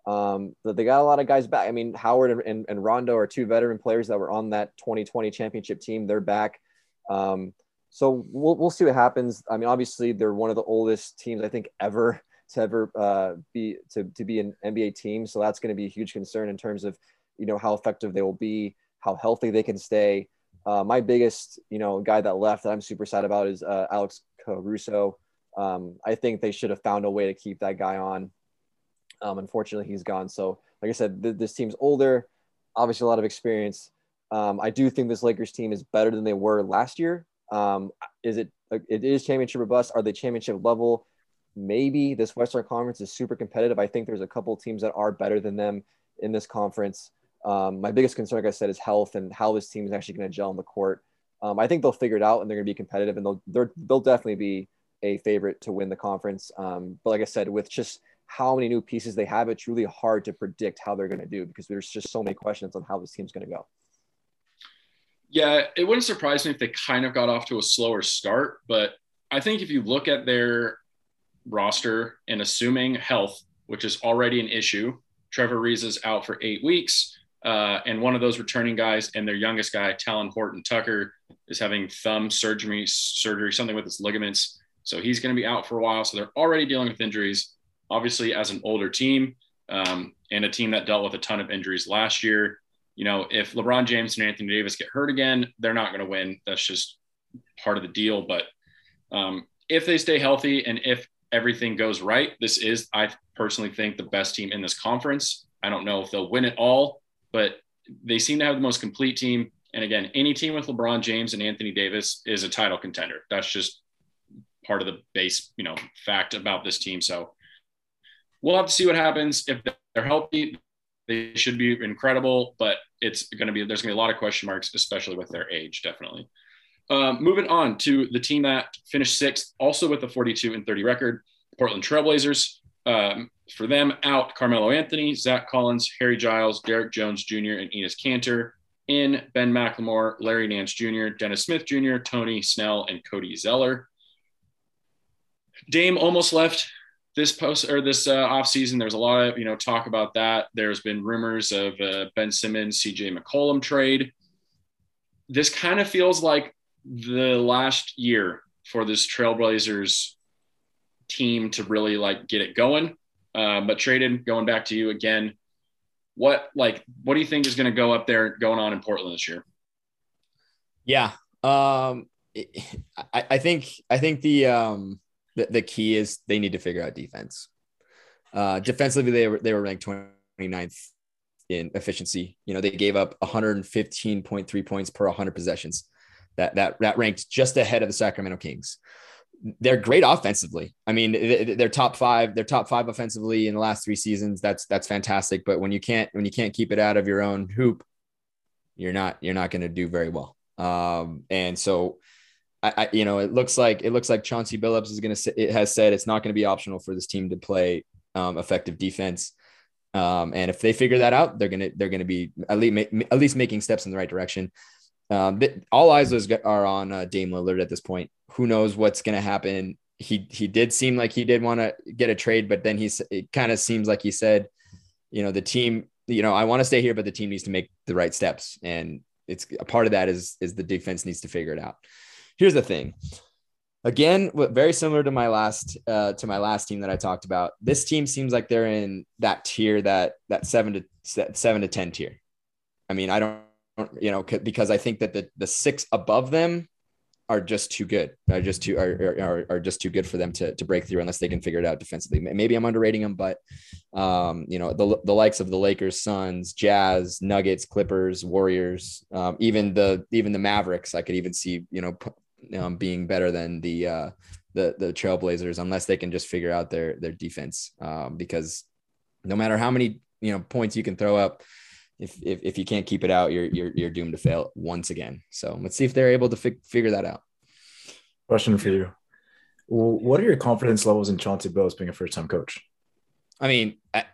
Um, but they got a lot of guys back. I mean, Howard and, and, and Rondo are two veteran players that were on that 2020 championship team. They're back. Um, so we'll, we'll see what happens. I mean, obviously they're one of the oldest teams I think ever to ever uh, be to, to be an NBA team. So that's going to be a huge concern in terms of, you know, how effective they will be, how healthy they can stay. Uh, my biggest, you know, guy that left that I'm super sad about is uh, Alex Caruso. Um, I think they should have found a way to keep that guy on. Um, unfortunately, he's gone. So, like I said, th- this team's older, obviously a lot of experience. Um, I do think this Lakers team is better than they were last year. Um, is it? It is championship or bust. Are they championship level? Maybe this Western Conference is super competitive. I think there's a couple teams that are better than them in this conference. Um, my biggest concern, like I said, is health and how this team is actually going to gel on the court. Um, I think they'll figure it out and they're going to be competitive and they'll they'll definitely be a favorite to win the conference. Um, but like I said, with just how many new pieces they have, it's really hard to predict how they're going to do because there's just so many questions on how this team's going to go. Yeah, it wouldn't surprise me if they kind of got off to a slower start, but I think if you look at their roster and assuming health, which is already an issue, Trevor Ariza is out for eight weeks. Uh, and one of those returning guys and their youngest guy, Talen Horton Tucker, is having thumb surgery, surgery, something with his ligaments. So he's going to be out for a while. So they're already dealing with injuries. Obviously, as an older team um, and a team that dealt with a ton of injuries last year, you know, if LeBron James and Anthony Davis get hurt again, they're not going to win. That's just part of the deal. But um, if they stay healthy and if everything goes right, this is, I personally think, the best team in this conference. I don't know if they'll win it all, but they seem to have the most complete team. And again, any team with LeBron James and Anthony Davis is a title contender. That's just part of the base, you know, fact about this team. So we'll have to see what happens. If they're healthy, they should be incredible, but it's going to be, there's going to be a lot of question marks, especially with their age, definitely. Um, moving on to the team that finished sixth, also with a 42 and 30 record, Portland Trailblazers. Um, for them, out Carmelo Anthony, Zach Collins, Harry Giles, Derrick Jones Jr., and Enes Kanter. In Ben McLemore, Larry Nance Jr., Dennis Smith Jr., Tony Snell, and Cody Zeller. Dame almost left this post or this uh, off season. There's a lot of you know talk about that. There's been rumors of uh, Ben Simmons, CJ McCollum trade. This kind of feels like the last year for this Trailblazers team to really like get it going. Um, but Tradon going back to you again. What like what do you think is going to go up there going on in Portland this year? Yeah, um, I, I think I think the um the, the key is they need to figure out defense. Uh, defensively, they were they were ranked 29th in efficiency. You know, they gave up 115.3 points per 100 possessions. That that that ranked just ahead of the Sacramento Kings they're great offensively. I mean, they're top five. They're top five offensively in the last three seasons. That's that's fantastic. But when you can't when you can't keep it out of your own hoop, you're not you're not going to do very well. Um, and so, I, I, you know it looks like it looks like Chauncey Billups is going to it has said it's not going to be optional for this team to play um, effective defense. Um, and if they figure that out, they're gonna they're gonna be at least at least making steps in the right direction. Um, all eyes are on uh, Dame Lillard at this point. Who knows what's going to happen? He he did seem like he did want to get a trade, but then he's it kind of seems like he said, you know, the team, you know, I want to stay here, but the team needs to make the right steps, and it's a part of that is is the defense needs to figure it out. Here's the thing. Again, very similar to my last uh, to my last team that I talked about. This team seems like they're in that tier that that seven to seven to ten tier. I mean, I don't you know, because I think that the the six above them are just too good. Are just too are, are, are just too good for them to, to break through unless they can figure it out defensively. Maybe I'm underrating them, but um, you know the the likes of the Lakers, Suns, Jazz, Nuggets, Clippers, Warriors, um, even the even the Mavericks. I could even see you know um, being better than the uh, the the Trailblazers unless they can just figure out their their defense. Um, because no matter how many you know points you can throw up if, if, if you can't keep it out, you're, you're, you're doomed to fail once again. So let's see if they're able to fi- figure that out. Question for you. What are your confidence levels in Chauncey Billups being a first time coach? I mean, I,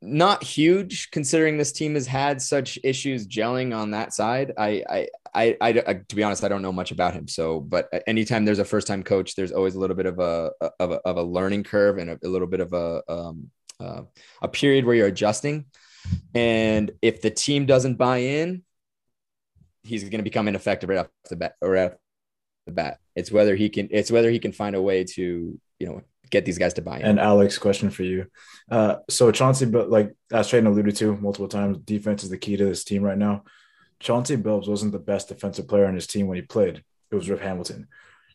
not huge considering this team has had such issues gelling on that side. I, I, I, I, I, to be honest, I don't know much about him. So, but anytime there's a first time coach, there's always a little bit of a, of a, of a learning curve and a, a little bit of a, um, uh, a period where you're adjusting. And if the team doesn't buy in, he's going to become ineffective right off the bat. Or right off the bat, it's whether he can. It's whether he can find a way to you know get these guys to buy in. And Alex, question for you. Uh, so Chauncey, but like as Tradon alluded to multiple times, defense is the key to this team right now. Chauncey Billups wasn't the best defensive player on his team when he played. It was Rip Hamilton.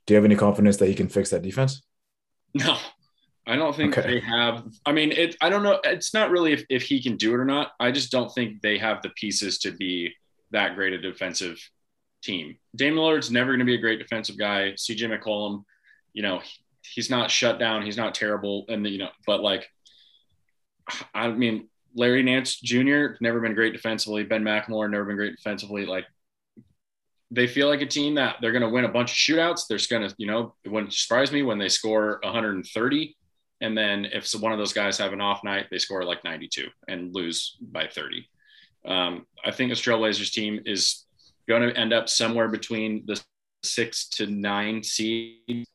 Do you have any confidence that he can fix that defense? No, I don't think okay. they have. I mean, it. I don't know. It's not really if, if he can do it or not. I just don't think they have the pieces to be that great a defensive team. Dame Lillard's never going to be a great defensive guy. CJ McCollum, you know, he's not shut down. He's not terrible. And, you know, but like, I mean, Larry Nance Jr. never been great defensively. Ben McLemore never been great defensively. Like, they feel like a team that they're going to win a bunch of shootouts. They're going to, you know, it wouldn't surprise me when they score 130. And then if one of those guys have an off night, they score like 92 and lose by 30. Um, I think the Trailblazers team is going to end up somewhere between the six to nine seed.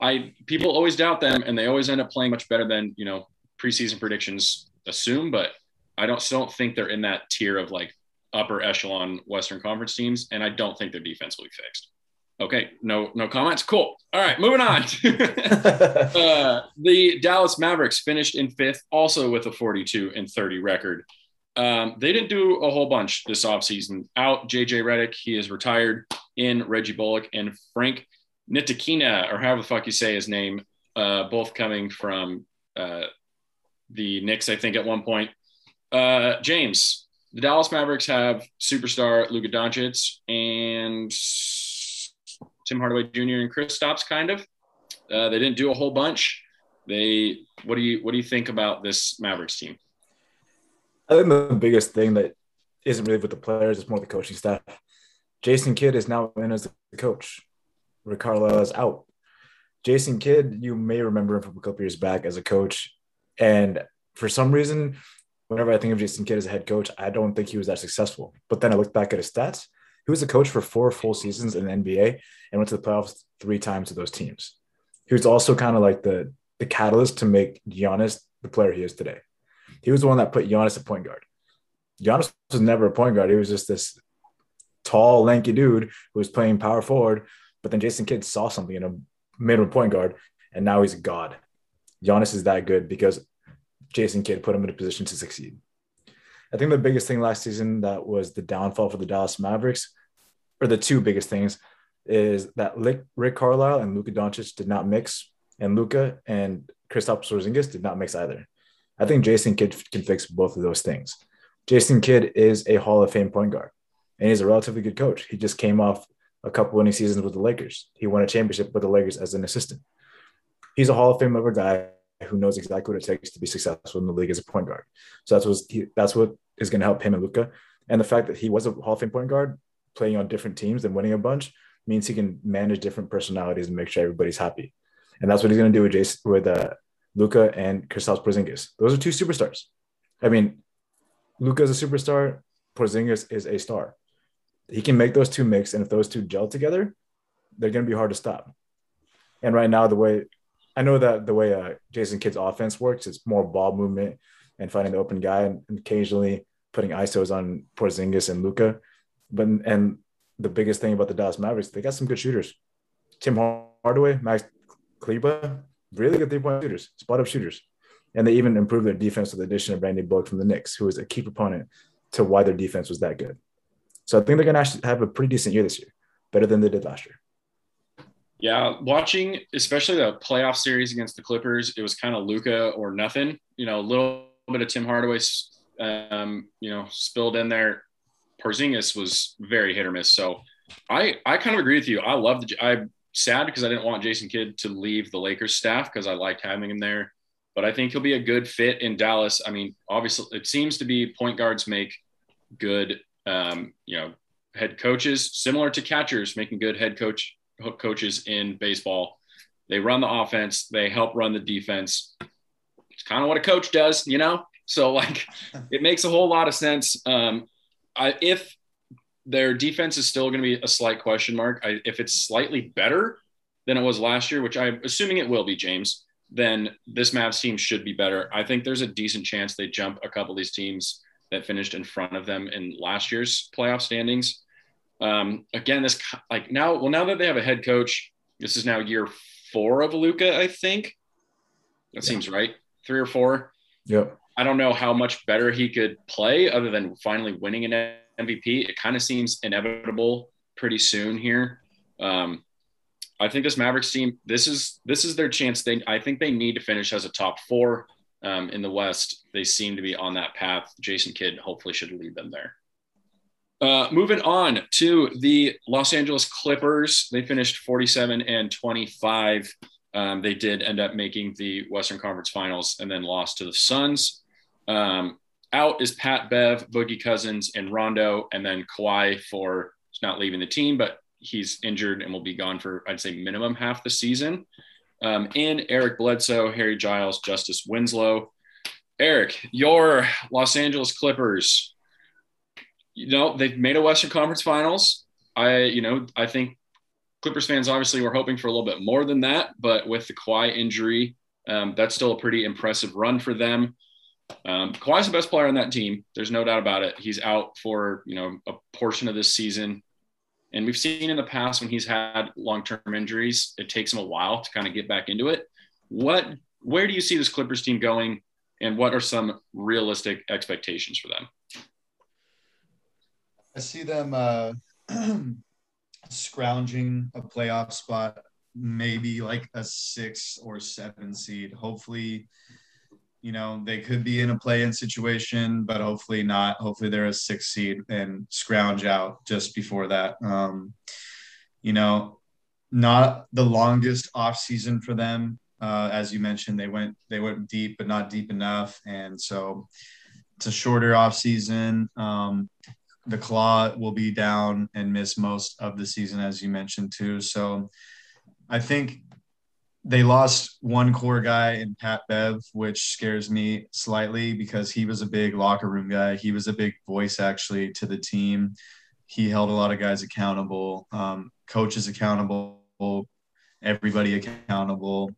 I people always doubt them, and they always end up playing much better than you know preseason predictions assume. But I don't still don't think they're in that tier of like upper echelon Western Conference teams, and I don't think their defense will be fixed. Okay, no no comments. Cool. All right, moving on. uh, the Dallas Mavericks finished in fifth, also with a 42 and 30 record. Um, they didn't do a whole bunch this offseason. Out JJ Redick, he is retired. In Reggie Bullock and Frank Ntilikina, or however the fuck you say his name, uh, both coming from uh, the Knicks, I think, at one point. Uh, James, the Dallas Mavericks have superstar Luka Doncic and Tim Hardaway Jr. and Kristaps, kind of. Uh, they didn't do a whole bunch. They, what do you, what do you think about this Mavericks team? I think the biggest thing that isn't really with the players, it's more the coaching staff. Jason Kidd is now in as the coach. Carlisle is out. Jason Kidd, you may remember him from a couple years back as a coach. And for some reason, whenever I think of Jason Kidd as a head coach, I don't think he was that successful. But then I look back at his stats. He was a coach for four full seasons in the NBA and went to the playoffs three times with those teams. He was also kind of like the the catalyst to make Giannis the player he is today. He was the one that put Giannis at point guard. Giannis was never a point guard. He was just this tall, lanky dude who was playing power forward. But then Jason Kidd saw something in him, made him a point guard, and now he's a god. Giannis is that good because Jason Kidd put him in a position to succeed. I think the biggest thing last season that was the downfall for the Dallas Mavericks, or the two biggest things, is that Rick Carlisle and Luka Doncic did not mix, and Luka and Kristaps Porzingis did not mix either. I think Jason Kidd can fix both of those things. Jason Kidd is a Hall of Fame point guard, and he's a relatively good coach. He just came off a couple winning seasons with the Lakers. He won a championship with the Lakers as an assistant. He's a Hall of Fame level guy who knows exactly what it takes to be successful in the league as a point guard. So that's what that's what is going to help him and Luka. And the fact that he was a Hall of Fame point guard, playing on different teams and winning a bunch, means he can manage different personalities and make sure everybody's happy. And that's what he's going to do with Jason with uh, Luka and Kristaps Porzingis. Those are two superstars. I mean, Luka is a superstar. Porzingis is a star. He can make those two mix, and if those two gel together, they're going to be hard to stop. And right now, the way I know that the way uh, Jason Kidd's offense works, it's more ball movement and finding the open guy, and, occasionally putting isos on Porzingis and Luka. But and the biggest thing about the Dallas Mavericks, they got some good shooters. Tim Hardaway, Max Kleber, really good three point shooters, spot up shooters. And they even improved their defense with the addition of Randy Bullock from the Knicks, who was a key proponent to why their defense was that good. So I think they're going to actually have a pretty decent year this year, better than they did last year. Yeah, watching especially the playoff series against the Clippers, it was kind of Luka or nothing. You know, a little bit of Tim Hardaway, um, you know, spilled in there. Porzingis was very hit or miss. So I I kind of agree with you. I love the. I'm sad because I didn't want Jason Kidd to leave the Lakers staff because I liked having him there. But I think he'll be a good fit in Dallas. I mean, obviously, it seems to be point guards make good, um, you know, head coaches, similar to catchers making good head coach coaches in baseball. They run the offense, they help run the defense. It's kind of what a coach does, you know. So like, it makes a whole lot of sense. Um, I, if their defense is still going to be a slight question mark, I, if it's slightly better than it was last year, which I'm assuming it will be, James, then this Mavs team should be better. I think there's a decent chance they jump a couple of these teams that finished in front of them in last year's playoff standings. Um, again, this like now, well, now that they have a head coach, this is now year four of Luka, I think. That yeah. seems right. Three or four. Yep. I don't know how much better he could play other than finally winning an MVP. It kind of seems inevitable pretty soon here. Um, I think this Mavericks team, this is this is their chance. They I think they need to finish as a top four um, in the West. They seem to be on that path. Jason Kidd hopefully should lead them there. Uh, moving on to the Los Angeles Clippers, they finished 47 and 25. Um, they did end up making the Western Conference Finals and then lost to the Suns. Um, out is Pat Bev, Boogie Cousins, and Rondo, and then Kawhi for not leaving the team, but he's injured and will be gone for I'd say minimum half the season. Um, in Eric Bledsoe, Harry Giles, Justice Winslow. Eric, your Los Angeles Clippers. You know they've made a Western Conference Finals. I, you know, I think Clippers fans obviously were hoping for a little bit more than that, but with the Kawhi injury, um, that's still a pretty impressive run for them. Um, Kawhi's the best player on that team. There's no doubt about it. He's out for you know a portion of this season, and we've seen in the past when he's had long-term injuries, it takes him a while to kind of get back into it. What, where do you see this Clippers team going, and what are some realistic expectations for them? I see them uh, scrounging a playoff spot, maybe like a six or seven seed. Hopefully you know they could be in a play-in situation, but hopefully not. Hopefully they're a six seed and scrounge out just before that. Um, you know, not the longest off season for them. Uh, as you mentioned, they went they went deep, but not deep enough, and so it's a shorter off season. Um, the claw will be down and miss most of the season, as you mentioned too. So I think they lost one core guy in Pat Bev, which scares me slightly because he was a big locker room guy. He was a big voice actually to the team. He held a lot of guys accountable, um, coaches accountable, everybody accountable.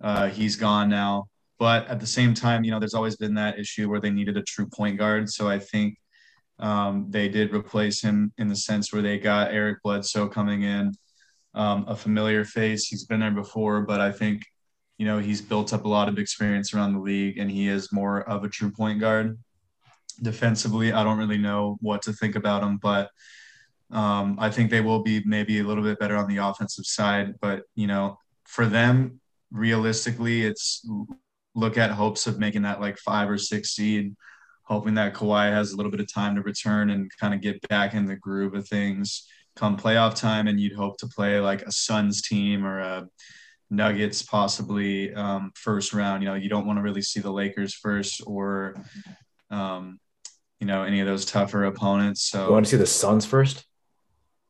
Uh, he's gone now. But at the same time, you know, there's always been that issue where they needed a true point guard. So I think um, they did replace him in the sense where they got Eric Bledsoe coming in um, a familiar face. He's been there before, but I think, you know, he's built up a lot of experience around the league and he is more of a true point guard. Defensively, I don't really know what to think about him, but um, I think they will be maybe a little bit better on the offensive side. But, you know, for them, realistically, it's look at hopes of making that like five or six seed, hoping that Kawhi has a little bit of time to return and kind of get back in the groove of things come playoff time and you'd hope to play like a Suns team or a Nuggets possibly um, first round. You know, you don't want to really see the Lakers first or, um, you know, any of those tougher opponents. So you want to see the Suns first?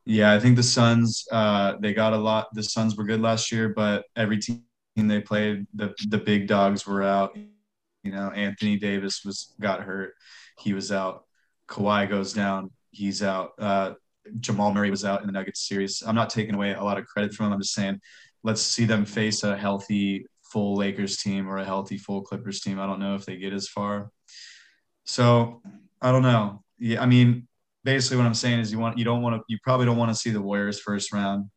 Yeah, I think the Suns. Uh, they got a lot. The Suns were good last year, but every team they played, the the big dogs were out. You know, Anthony Davis was got hurt. He was out. Kawhi goes down. He's out. Uh, Jamal Murray was out in the Nuggets series. I'm not taking away a lot of credit from him. I'm just saying, let's see them face a healthy full Lakers team or a healthy full Clippers team. I don't know if they get as far. So I don't know. Yeah, I mean, basically what I'm saying is you want you don't want to you probably don't want to see the Warriors first round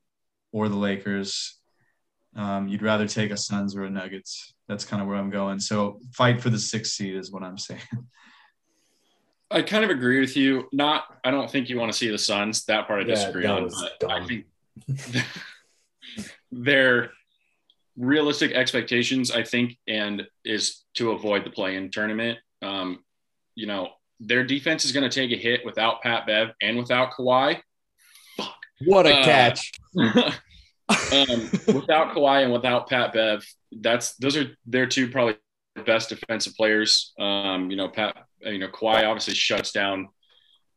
or the Lakers. Um, you'd rather take a Suns or a Nuggets. That's kind of where I'm going. So fight for the sixth seed is what I'm saying. I kind of agree with you. Not, I don't think you want to see the Suns. That part I yeah, disagree on. But. I think their realistic expectations, I think, and is to avoid the play-in tournament. Um, you know, their defense is going to take a hit without Pat Bev and without Kawhi. Fuck. What a uh, catch. um, without Kawhi and without Pat Bev, that's those are their two probably best defensive players. Um, you know, Pat you know, Kawhi obviously shuts down,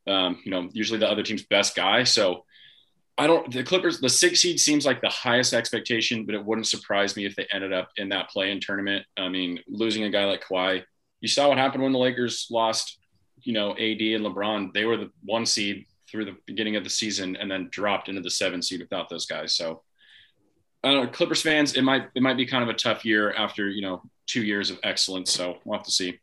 um, you know, usually the other team's best guy. So I don't, the Clippers, the six seed seems like the highest expectation, but it wouldn't surprise me if they ended up in that play in tournament. I mean, losing a guy like Kawhi you saw what happened when the Lakers lost, you know, AD and LeBron. They were the one seed through the beginning of the season and then dropped into the seven seed without those guys. So I don't know, Clippers fans, it might it might be kind of a tough year after, you know, two years of excellence. So we'll have to see.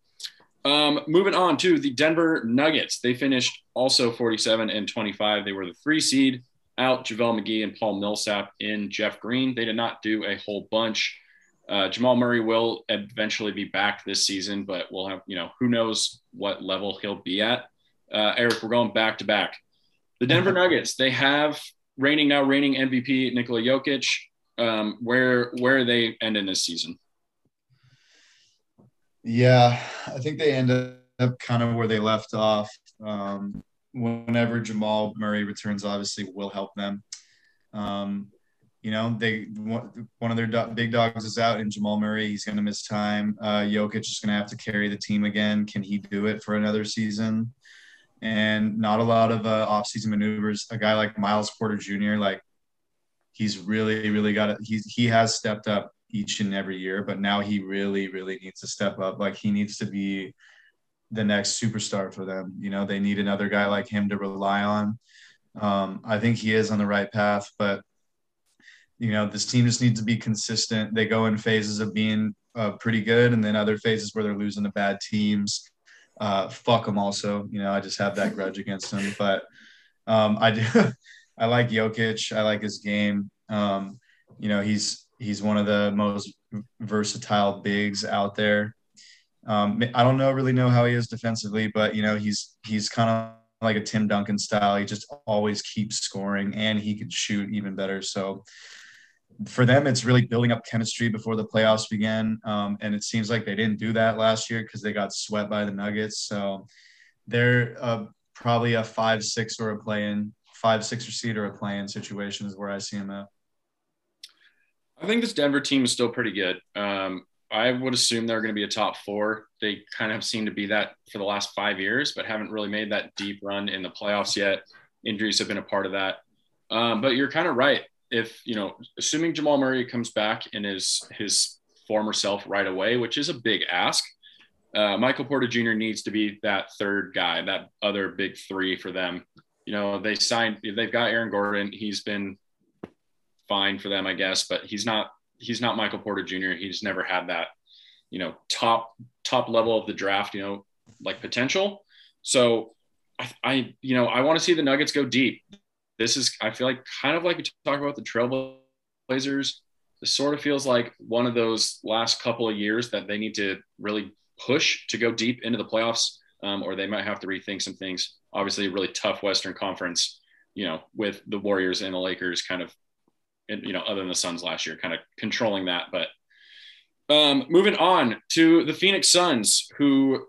Um, moving on to the Denver Nuggets. They finished also 47 and 25. They were the three seed out JaVale McGee and Paul Millsap in Jeff Green. They did not do a whole bunch. Uh, Jamal Murray will eventually be back this season, but we'll have, you know, who knows what level he'll be at. Uh, Eric, we're going back to back. The Denver Nuggets, they have reigning now reigning MVP Nikola Jokic. Um, where where they ending this season? Yeah, I think they end up kind of where they left off. Um, whenever Jamal Murray returns, obviously will help them. Um, you know, they one of their do- big dogs is out, and Jamal Murray he's going to miss time. Uh, Jokic is going to have to carry the team again. Can he do it for another season? And not a lot of uh, offseason maneuvers. A guy like Miles Porter Jr. like he's really really got it. He's he has stepped up each and every year, but now he really really needs to step up. Like he needs to be the next superstar for them. You know, they need another guy like him to rely on. Um, I think he is on the right path, but you know, this team just needs to be consistent. They go in phases of being uh, pretty good, and then other phases where they're losing to bad teams. Uh, fuck them. Also, you know, I just have that grudge against them. But um, I do. I like Jokic. I like his game. Um, you know, he's he's one of the most versatile bigs out there. Um, I don't know really know how he is defensively, but you know, he's he's kind of like a Tim Duncan style. He just always keeps scoring, and he can shoot even better. So for them, it's really building up chemistry before the playoffs began. Um, and it seems like they didn't do that last year because they got swept by the Nuggets. So they're uh, probably a five, six or a play in, five, six or or a play in situation is where I see them at. I think this Denver team is still pretty good. Um, I would assume they're going to be a top four. They kind of seem to be that for the last five years, but haven't really made that deep run in the playoffs yet. Injuries have been a part of that. Um, but you're kind of right if you know, assuming Jamal Murray comes back in his his former self right away, which is a big ask, uh, Michael Porter Jr. needs to be that third guy, that other big three for them. You know, they signed, they've got Aaron Gordon. He's been fine for them, I guess, but he's not he's not Michael Porter Jr. He's never had that, you know, top top level of the draft, you know, like potential. So I, I you know, I want to see the Nuggets go deep this is I feel like kind of like you talk about the Trailblazers. This sort of feels like one of those last couple of years that they need to really push to go deep into the playoffs, um, or they might have to rethink some things. Obviously, a really tough Western Conference, you know, with the Warriors and the Lakers kind of, you know, other than the Suns last year, kind of controlling that. But um, moving on to the Phoenix Suns, who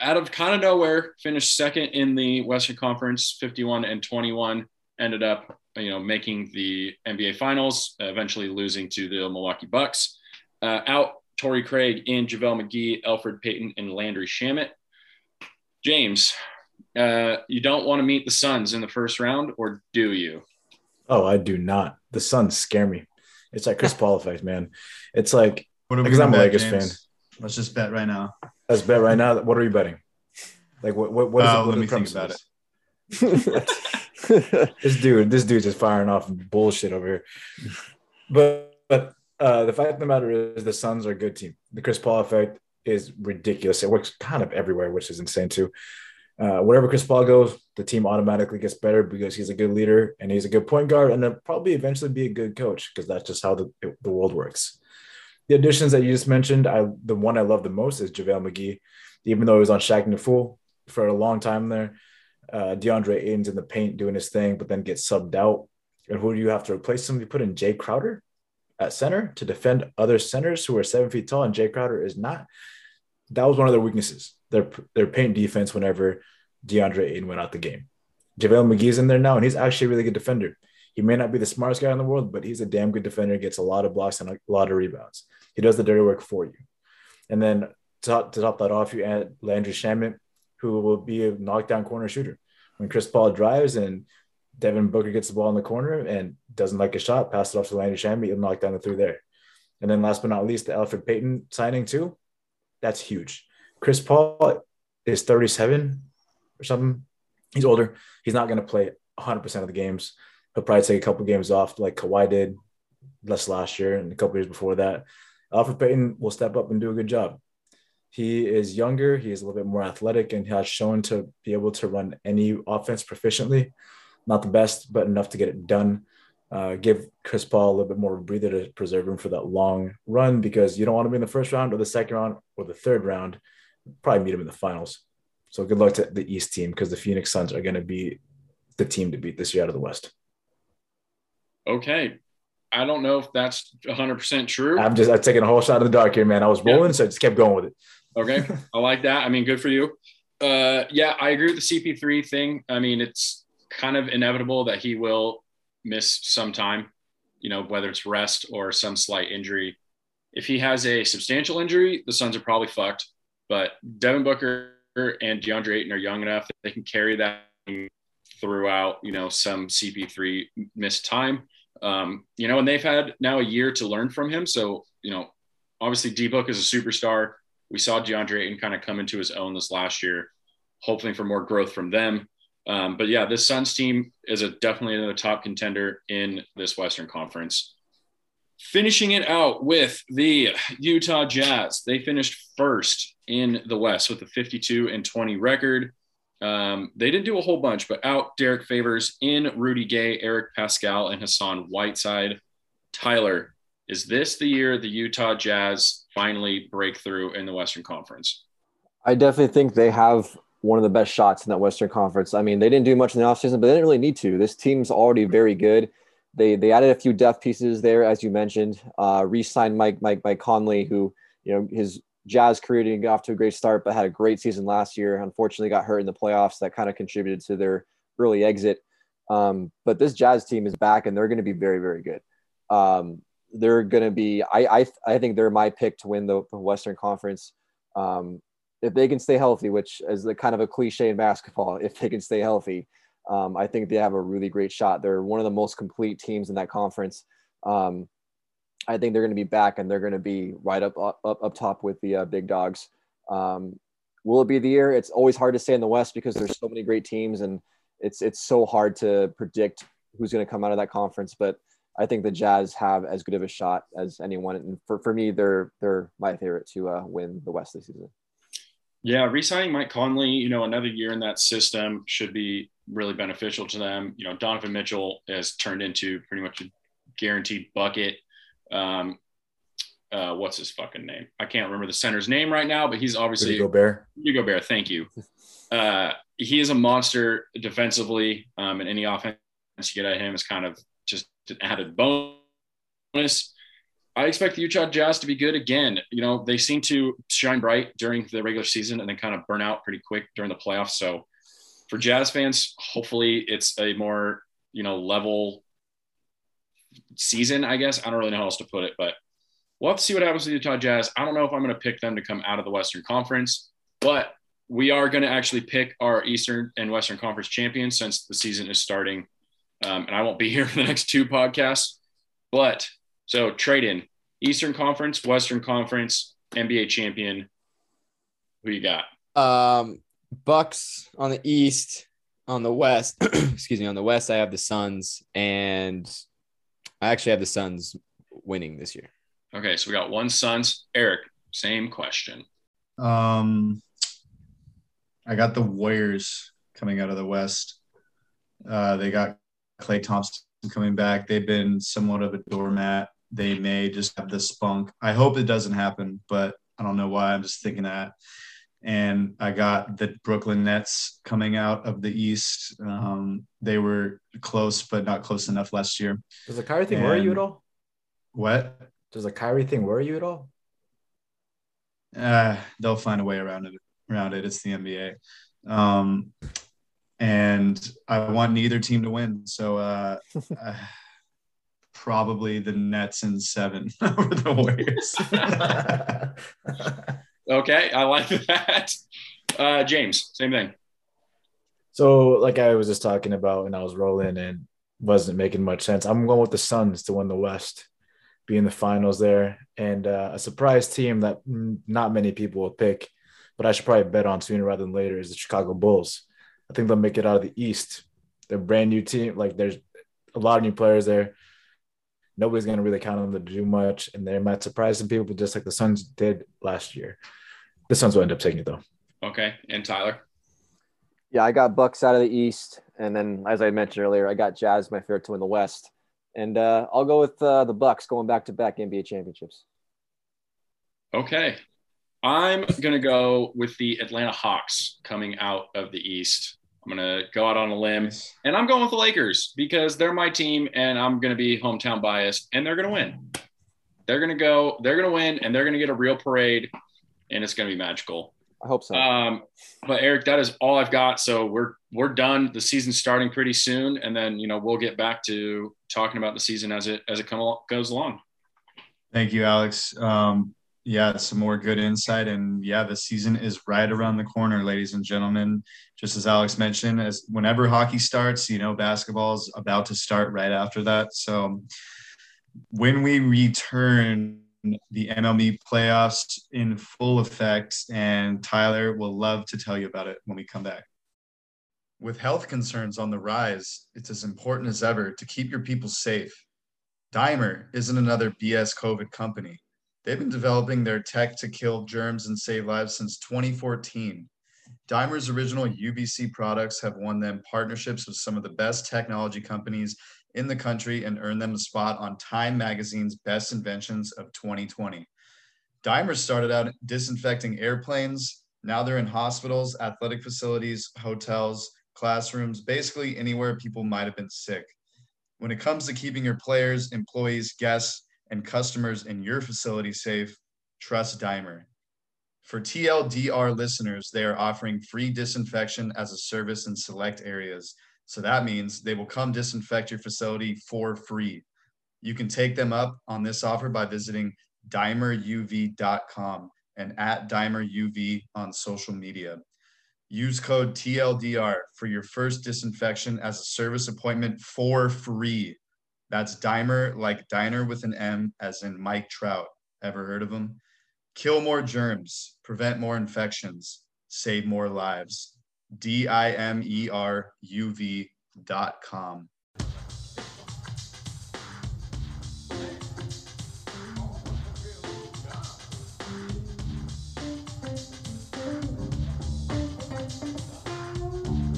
out of kind of nowhere finished second in the Western Conference, 51 and 21 ended up, you know, making the NBA Finals, eventually losing to the Milwaukee Bucks. Uh, out Torrey Craig in JaVale McGee, Alfred Payton, and Landry Shamet. James, uh, you don't want to meet the Suns in the first round, or do you? Oh, I do not. The Suns scare me. It's like Chris Paul effect, man. It's like because I'm a Lakers fan. Let's just bet right now. Let's bet right now. What are you betting? Like what? What? What is uh, it? Let me think about it. this dude, this dude's just firing off bullshit over here. But but uh, the fact of the matter is, the Suns are a good team. The Chris Paul effect is ridiculous. It works kind of everywhere, which is insane too. Uh, wherever Chris Paul goes, the team automatically gets better because he's a good leader and he's a good point guard, and then probably eventually be a good coach because that's just how the, the world works. The additions that you just mentioned, I the one I love the most is JaVale McGee, even though he was on Shaqtin' a Fool for a long time there uh, DeAndre Ayton's in the paint doing his thing, but then gets subbed out. And who do you have to replace him? You put in Jae Crowder at center to defend other centers who are seven feet tall, and Jae Crowder is not. That was one of their weaknesses. Their their paint defense whenever DeAndre Ayton went out the game. JaVale McGee's in there now, and he's actually a really good defender. He may not be the smartest guy in the world, but he's a damn good defender, gets a lot of blocks and a lot of rebounds. He does the dirty work for you. And then to top, to top that off, you add Landry Shamet, who will be a knockdown corner shooter. When Chris Paul drives and Devin Booker gets the ball in the corner and doesn't like a shot, pass it off to Landry Shamet, he'll knock down the three there. And then last but not least, the Elfrid Payton signing too. That's huge. Chris Paul is 37 or something. He's older. He's not going to play 100% of the games. He'll probably take a couple games off, like Kawhi did less last year and a couple years before that. Alfred Payton will step up and do a good job. He is younger. He is a little bit more athletic and has shown to be able to run any offense proficiently. Not the best, but enough to get it done. Uh, give Chris Paul a little bit more breather to preserve him for that long run because you don't want to be in the first round or the second round or the third round. Probably meet him in the finals. So good luck to the East team because the Phoenix Suns are going to be the team to beat this year out of the West. Okay. I don't know if that's 100% true. I'm just I'm taking a whole shot in the dark here, man. I was rolling, yeah. so I just kept going with it. Okay. I like that. I mean, good for you. Uh, yeah, I agree with the CP3 thing. I mean, it's kind of inevitable that he will miss some time, you know, whether it's rest or some slight injury. If he has a substantial injury, the Suns are probably fucked. But Devin Booker and DeAndre Ayton are young enough that they can carry that throughout, you know, some CP3 missed time. Um, you know, and they've had now a year to learn from him. So, you know, obviously D Book is a superstar. We saw DeAndre Ayton kind of come into his own this last year, hopefully for more growth from them. Um, but yeah, this Suns team is a definitely another top contender in this Western Conference. Finishing it out with the Utah Jazz. They finished first in the West with a 52 and 20 record. Um, they didn't do a whole bunch, but out Derrick Favors in Rudy Gay, Eric Paschall, and Hassan Whiteside. Tyler, is this the year the Utah Jazz finally break through in the Western Conference? I definitely think they have one of the best shots in that Western Conference. I mean, they didn't do much in the offseason, but they didn't really need to. This team's already very good. They they added a few depth pieces there, as you mentioned. Uh, re-signed Mike Mike Mike Conley, who you know his Jazz career didn't get off to a great start, but had a great season last year. Unfortunately, got hurt in the playoffs. That kind of contributed to their early exit. Um, but this Jazz team is back, and they're going to be very, very good. Um, they're going to be. I, I I think they're my pick to win the, Western Conference. Um, if they can stay healthy, which is the kind of a cliche in basketball, if they can stay healthy, um, I think they have a really great shot. They're one of the most complete teams in that conference. Um, I think they're going to be back and they're going to be right up up up top with the uh, big dogs. Um, will it be the year? It's always hard to say in the West because there's so many great teams and it's it's so hard to predict who's going to come out of that conference. But I think the Jazz have as good of a shot as anyone, and for, for me, they're they're my favorite to uh, win the West this season. Yeah, re-signing Mike Conley, you know, another year in that system should be really beneficial to them. You know, Donovan Mitchell has turned into pretty much a guaranteed bucket um, uh, what's his fucking name? I can't remember the center's name right now, but he's obviously Rudy Gobert. Rudy Gobert, thank you. Uh, he is a monster defensively, um, and any offense you get at him is kind of just an added bonus. I expect the Utah Jazz to be good again. You know, they seem to shine bright during the regular season and then kind of burn out pretty quick during the playoffs. So for Jazz fans, hopefully it's a more, you know, level season, I guess. I don't really know how else to put it, but we'll have to see what happens with the Utah Jazz. I don't know if I'm going to pick them to come out of the Western Conference, but we are going to actually pick our Eastern and Western Conference champions since the season is starting. Um, and I won't be here for the next two podcasts. But so Tradon Eastern Conference, Western Conference, NBA champion. Who you got? Um, Bucks on the East. On the West, excuse me, on the West, I have the Suns, and I actually have the Suns winning this year. Okay, so we got one Suns. Eric, same question. Um, I got the Warriors coming out of the West. Uh, they got Klay Thompson coming back. They've been somewhat of a doormat. They may just have the spunk. I hope it doesn't happen, but I don't know why. I'm just thinking that. And I got the Brooklyn Nets coming out of the East. Um, they were close, but not close enough last year. Does the Kyrie thing and worry you at all? What? Does the Kyrie thing worry you at all? Uh, they'll find a way around it. Around it, it's the NBA. Um, and I want neither team to win. So uh, uh, probably the Nets in seven over the Warriors. okay, I like that. Uh, James, same thing. So, like I was just talking about, and I was rolling and wasn't making much sense. I'm going with the Suns to win the West, be in the finals there, and uh, a surprise team that not many people will pick but I should probably bet on sooner rather than later is the Chicago Bulls. I think they'll make it out of the East. They're a brand new team. Like there's a lot of new players there. Nobody's going to really count on them to do much, and they might surprise some people, just like the Suns did last year. The Suns will end up taking it though. Okay, and Tyler. Yeah, I got Bucks out of the East, and then as I mentioned earlier, I got Jazz my favorite to win the West, and uh, I'll go with uh, the Bucks going back to back NBA championships. Okay, I'm gonna go with the Atlanta Hawks coming out of the East. I'm gonna go out on a limb, and I'm going with the Lakers because they're my team, and I'm gonna be hometown biased, and they're gonna win. They're gonna go. They're gonna win, and they're gonna get a real parade, and it's gonna be magical. I hope so. Um, but Eric, that is all I've got. So we're we're done. The season's starting pretty soon, and then you know we'll get back to talking about the season as it as it come goes along. Thank you, Alex. Um, yeah, some more good insight. And yeah, the season is right around the corner, ladies and gentlemen. Just as Alex mentioned, as whenever hockey starts, you know, basketball is about to start right after that. So when we return, the MLB playoffs in full effect, and Tyler will love to tell you about it when we come back. With health concerns on the rise, it's as important as ever to keep your people safe. Dimer isn't another BS COVID company. They've been developing their tech to kill germs and save lives since 2014. Dimer's original UVC products have won them partnerships with some of the best technology companies in the country and earned them a spot on Time Magazine's Best Inventions of 2020. Dimer started out disinfecting airplanes. Now they're in hospitals, athletic facilities, hotels, classrooms, basically anywhere people might have been sick. When it comes to keeping your players, employees, guests, and customers in your facility safe, trust Dimer. For TLDR listeners, they are offering free disinfection as a service in select areas. So that means they will come disinfect your facility for free. You can take them up on this offer by visiting dimeruv.com and at dimeruv on social media. Use code TLDR for your first disinfection as a service appointment for free. That's Dimer, like diner with an M, as in Mike Trout. Ever heard of him? Kill more germs, prevent more infections, save more lives. D I M E R U V dot com.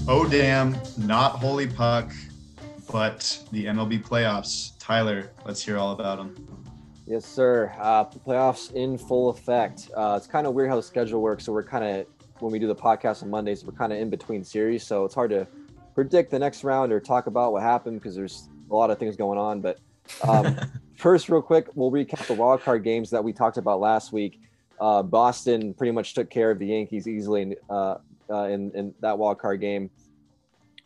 Oh, damn, not Holy Puck, but the MLB playoffs. Tyler, let's hear all about them. Yes, sir. Uh, the playoffs in full effect. Uh, it's kind of weird how the schedule works. So we're kind of when we do the podcast on Mondays, we're kind of in between series, so it's hard to predict the next round or talk about what happened because there's a lot of things going on. But um, first, real quick, we'll recap the wild card games that we talked about last week. Uh, Boston pretty much took care of the Yankees easily in, uh, uh, in, in that wild card game.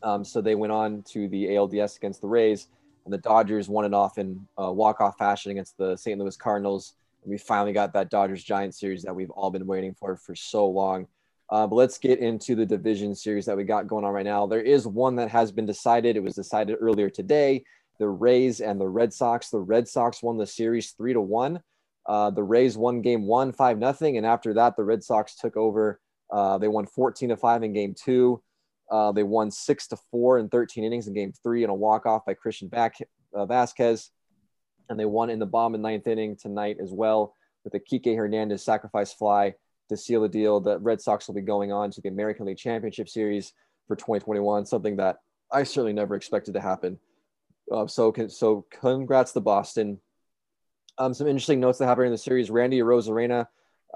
Um, so they went on to the ALDS against the Rays, and the Dodgers won it off in uh, walk-off fashion against the St. Louis Cardinals. And we finally got that Dodgers Giants series that we've all been waiting for for so long. Uh, but let's get into the division series that we got going on right now. There is one that has been decided. It was decided earlier today. The Rays and the Red Sox. The Red Sox won the series three to one. Uh, the Rays won game one, five nothing, and after that, the Red Sox took over. Uh, they won 14 to five in game two. Uh, they won six to four in 13 innings in game three and a walk off by Christian Back, uh, Vasquez, and they won in the bomb in ninth inning tonight as well with a Kike Hernandez sacrifice fly to seal the deal. The Red Sox will be going on to the American League Championship Series for 2021, something that I certainly never expected to happen. Uh, so, so congrats to Boston. Um, some interesting notes that happened in the series. Randy Arozarena,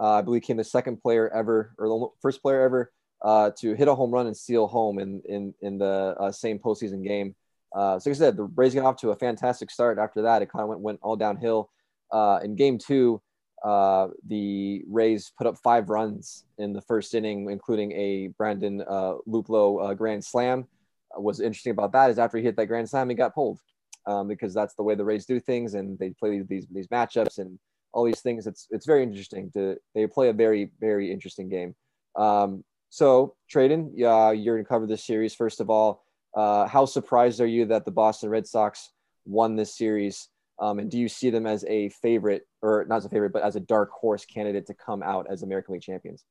uh, I believe, came the second player ever, or the first player ever, uh, to hit a home run and steal home in in in the uh, same postseason game. Uh, so, like I said, the Rays got off to a fantastic start. After that, it kind of went went all downhill. Uh, in Game Two, uh, the Rays put up five runs in the first inning, including a Brandon uh, Luplow uh, grand slam. What's interesting about that is after he hit that grand slam, he got pulled um, because that's the way the Rays do things, and they play these these matchups and all these things. It's it's very interesting to they play a very very interesting game. Um, so Tradon, yeah, you're gonna cover this series first of all. Uh, how surprised are you that the Boston Red Sox won this series? Um, and do you see them as a favorite, or not as a favorite, but as a dark horse candidate to come out as American League champions?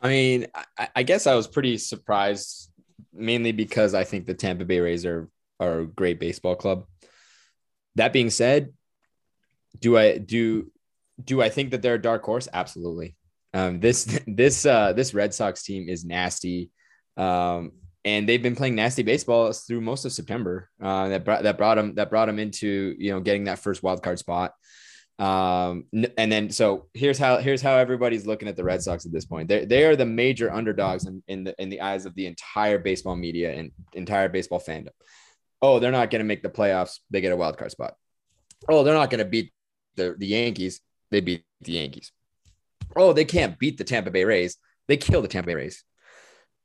I mean, I, I guess I was pretty surprised, mainly because I think the Tampa Bay Rays are are a great baseball club. That being said, do I do do I think that they're a dark horse? Absolutely. Um, this this uh, this Red Sox team is nasty, um, and they've been playing nasty baseball through most of September. Uh, that brought that brought them that brought them into you know getting that first wild card spot. Um, and then so here's how here's how everybody's looking at the Red Sox at this point. They they are the major underdogs in, in the in the eyes of the entire baseball media and entire baseball fandom. Oh, they're not going to make the playoffs. They get a wild card spot. Oh, they're not going to beat the the Yankees. They beat the Yankees. Oh, they can't beat the Tampa Bay Rays. They kill the Tampa Bay Rays.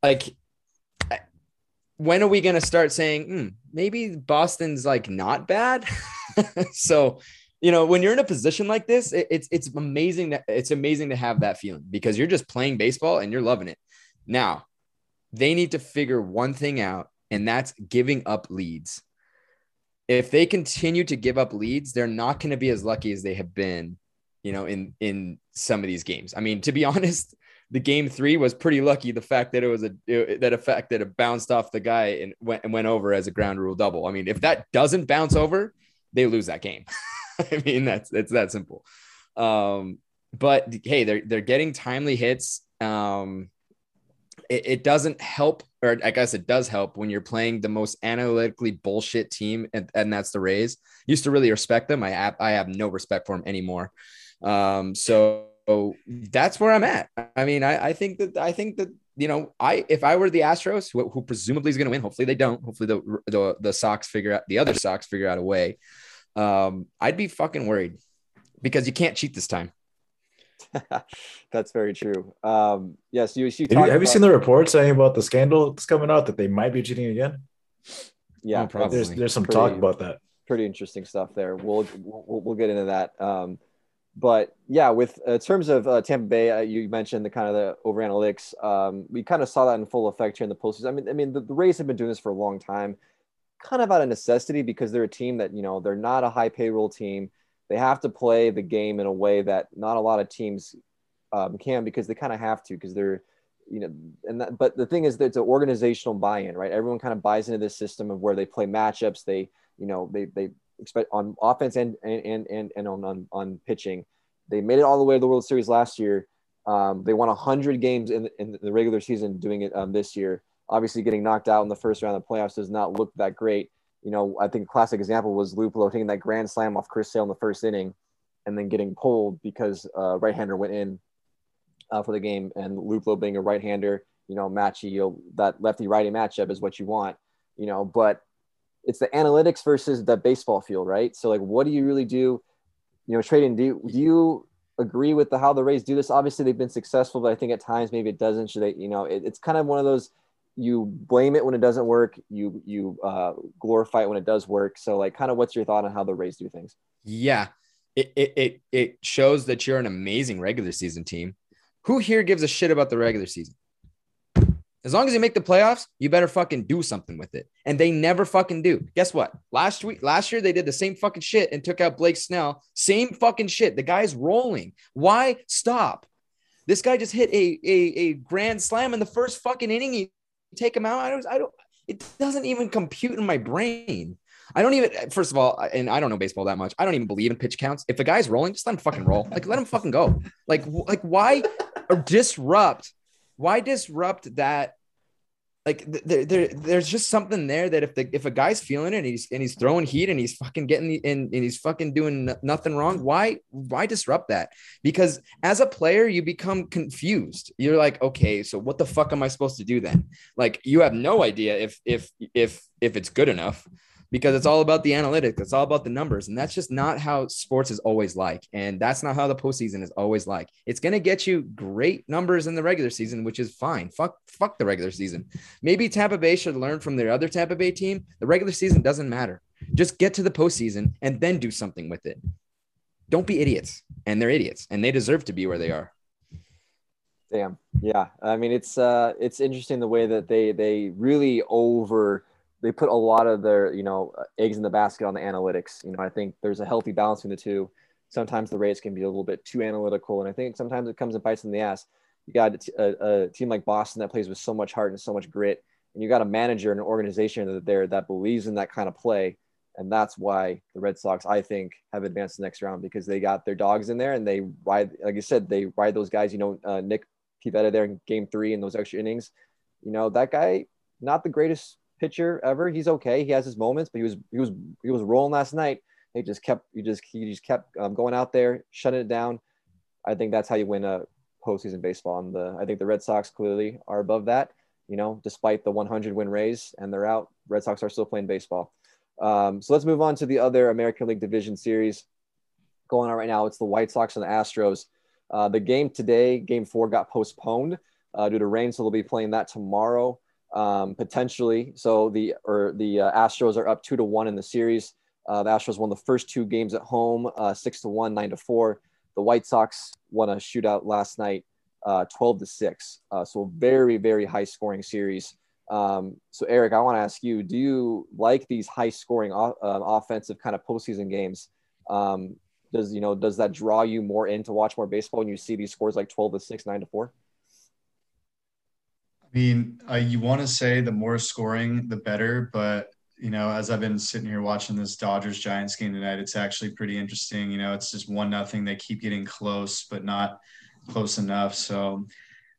Like, when are we going to start saying hmm, maybe Boston's like not bad? so you know, when you're in a position like this, it, it's it's amazing that it's amazing to have that feeling because you're just playing baseball and you're loving it. Now, they need to figure one thing out, and that's giving up leads. If they continue to give up leads, they're not going to be as lucky as they have been, you know, in in some of these games. I mean, to be honest, the game three was pretty lucky. The fact that it was a that effect that it bounced off the guy and went and went over as a ground rule double. I mean, if that doesn't bounce over, they lose that game. I mean, that's it's that simple. Um, but hey, they're they're getting timely hits. Um, it, it, doesn't help, or I guess it does help when you're playing the most analytically bullshit team, and, and that's the Rays. Used to really respect them. I have, I have no respect for them anymore. Um, so that's where I'm at. I mean, I, I think that I think that you know, I if I were the Astros, who, who presumably is going to win, hopefully they don't. Hopefully the, the the Sox figure out the other Sox figure out a way um, I'd be fucking worried because you can't cheat this time. that's very true. Um, yes, you. you have, you, have about, you, seen the report saying about the scandal that's coming out that they might be cheating again? Yeah, oh, probably. There's there's some pretty, talk about that. Pretty interesting stuff there. We'll we'll, we'll get into that. Um, but yeah, with uh, terms of uh, Tampa Bay, uh, you mentioned the kind of the over analytics. Um, we kind of saw that in full effect here in the postseason. I mean, I mean, the, the Rays have been doing this for a long time kind of out of necessity because they're a team that, you know, they're not a high payroll team. They have to play the game in a way that not a lot of teams um, can because they kind of have to because they're, you know, and that, but the thing is that it's an organizational buy-in, right? Everyone kind of buys into this system of where they play matchups. They, you know, they, they on offense and, and, and, and on, on, on pitching. They made it all the way to the World Series last year. Um, they won 100 games in, in the regular season doing it um, this year obviously getting knocked out in the first round of the playoffs does not look that great. You know, I think a classic example was Luplow taking that grand slam off Chris Sale in the first inning and then getting pulled because uh, right-hander went in uh, for the game and Luplow being a right-hander, you know, matchy, you that lefty-righty matchup is what you want, you know, but it's the analytics versus the baseball field, right? So like, what do you really do? You know, Tradon, do you, do you agree with the, how the Rays do this? Obviously they've been successful, but I think at times maybe it doesn't. Should they, you know, it, it's kind of one of those – you blame it when it doesn't work. You you uh, glorify it when it does work. So like, kind of, what's your thought on how the Rays do things? Yeah, it it it, it shows that you're an amazing regular season team. Who here gives a shit about the regular season? As long as you make the playoffs, you better fucking do something with it. And they never fucking do. Guess what? Last week, last year, they did the same fucking shit and took out Blake Snell. Same fucking shit. The guy's rolling. Why stop? This guy just hit a, a, a grand slam in the first fucking inning You take him out. I don't, I don't, it doesn't even compute in my brain. I don't even, first of all, and I don't know baseball that much. I don't even believe in pitch counts. If a guy's rolling, just let him fucking roll. Like, let him fucking go. Like, like why disrupt? Why disrupt that? Like there, there there's just something there that if the if a guy's feeling it and he's and he's throwing heat and he's fucking getting the and, and he's fucking doing nothing wrong why why disrupt that? Because as a player you become confused. You're like okay so what the fuck am i supposed to do then? Like you have no idea if if if if it's good enough because it's all about the analytics. It's all about the numbers. And that's just not how sports is always like. And that's not how the postseason is always like. It's going to get you great numbers in the regular season, which is fine. Fuck, fuck the regular season. Maybe Tampa Bay should learn from their other Tampa Bay team. The regular season doesn't matter. Just get to the postseason and then do something with it. Don't be idiots. And they're idiots and they deserve to be where they are. Damn. Yeah. I mean, it's, uh, it's interesting the way that they, they really over, they put a lot of their you know eggs in the basket on the analytics. You know, I think there's a healthy balance between the two. Sometimes the Rays can be a little bit too analytical, and I think sometimes it comes and bites in the ass. you got a team like Boston that plays with so much heart and so much grit, and you got a manager and an organization that there that believes in that kind of play, and that's why the Red Sox, I think, have advanced the next round because they got their dogs in there and they ride, like I said, they ride those guys. You know, uh, Nick Pivetta there in Game Three in those extra innings. You know, that guy, not the greatest pitcher ever. He's okay. He has his moments, but he was he was he was rolling last night. He just kept he just he just kept um, going out there, shutting it down. I think that's how you win a postseason baseball. And the I think the Red Sox clearly are above that. You know, despite the 100 win Rays and they're out, Red Sox are still playing baseball. Um, so let's move on to the other American League Division Series going on right now. It's the White Sox and the Astros. Uh, the game today, Game Four, got postponed uh, due to rain, so they'll be playing that tomorrow um, potentially. So the or the uh, Astros are up two to one in the series. Uh, the Astros won the first two games at home, uh, six to one, nine to four. The White Sox won a shootout last night, uh, twelve to six. Uh, so very very high scoring series. Um, so Eric, I want to ask you: Do you like these high scoring uh, offensive kind of postseason games? Um, does you know does that draw you more in to watch more baseball when you see these scores like twelve to six, nine to four? I mean, uh, you want to say the more scoring, the better. But you know, as I've been sitting here watching this Dodgers Giants game tonight, it's actually pretty interesting. You know, it's just one nothing. They keep getting close, but not close enough. So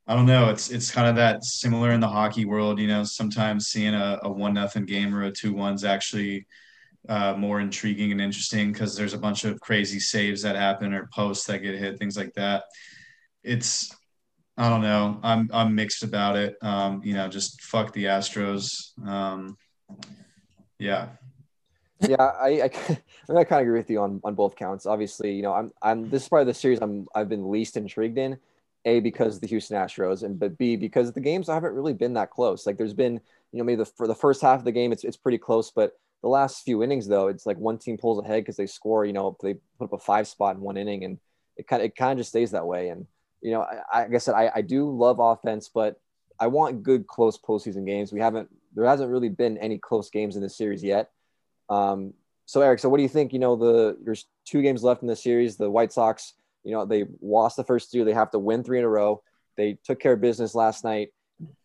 I don't know. It's it's kind of that similar in the hockey world. You know, sometimes seeing a, a one nothing game or a two one's actually uh, more intriguing and interesting because there's a bunch of crazy saves that happen or posts that get hit, things like that. It's I don't know. I'm I'm mixed about it. Um, you know, just fuck the Astros. Um, yeah. yeah, I, I, I kind of agree with you on, on both counts. Obviously, you know, I'm, I'm, this is probably the series I'm, I've been least intrigued in. A, because the Houston Astros, and but B, because the games haven't really been that close. Like there's been, you know, maybe the, for the first half of the game, it's, it's pretty close, but the last few innings though, it's like one team pulls ahead because they score, you know, they put up a five spot in one inning, and it kind of, it kind of just stays that way. And you know, I, like I I, I do love offense, but I want good close postseason games. We haven't, there hasn't really been any close games in this series yet. Um, so Eric, so what do you think? You know, the there's two games left in the series. The White Sox, you know, they lost the first two. They have to win three in a row. They took care of business last night.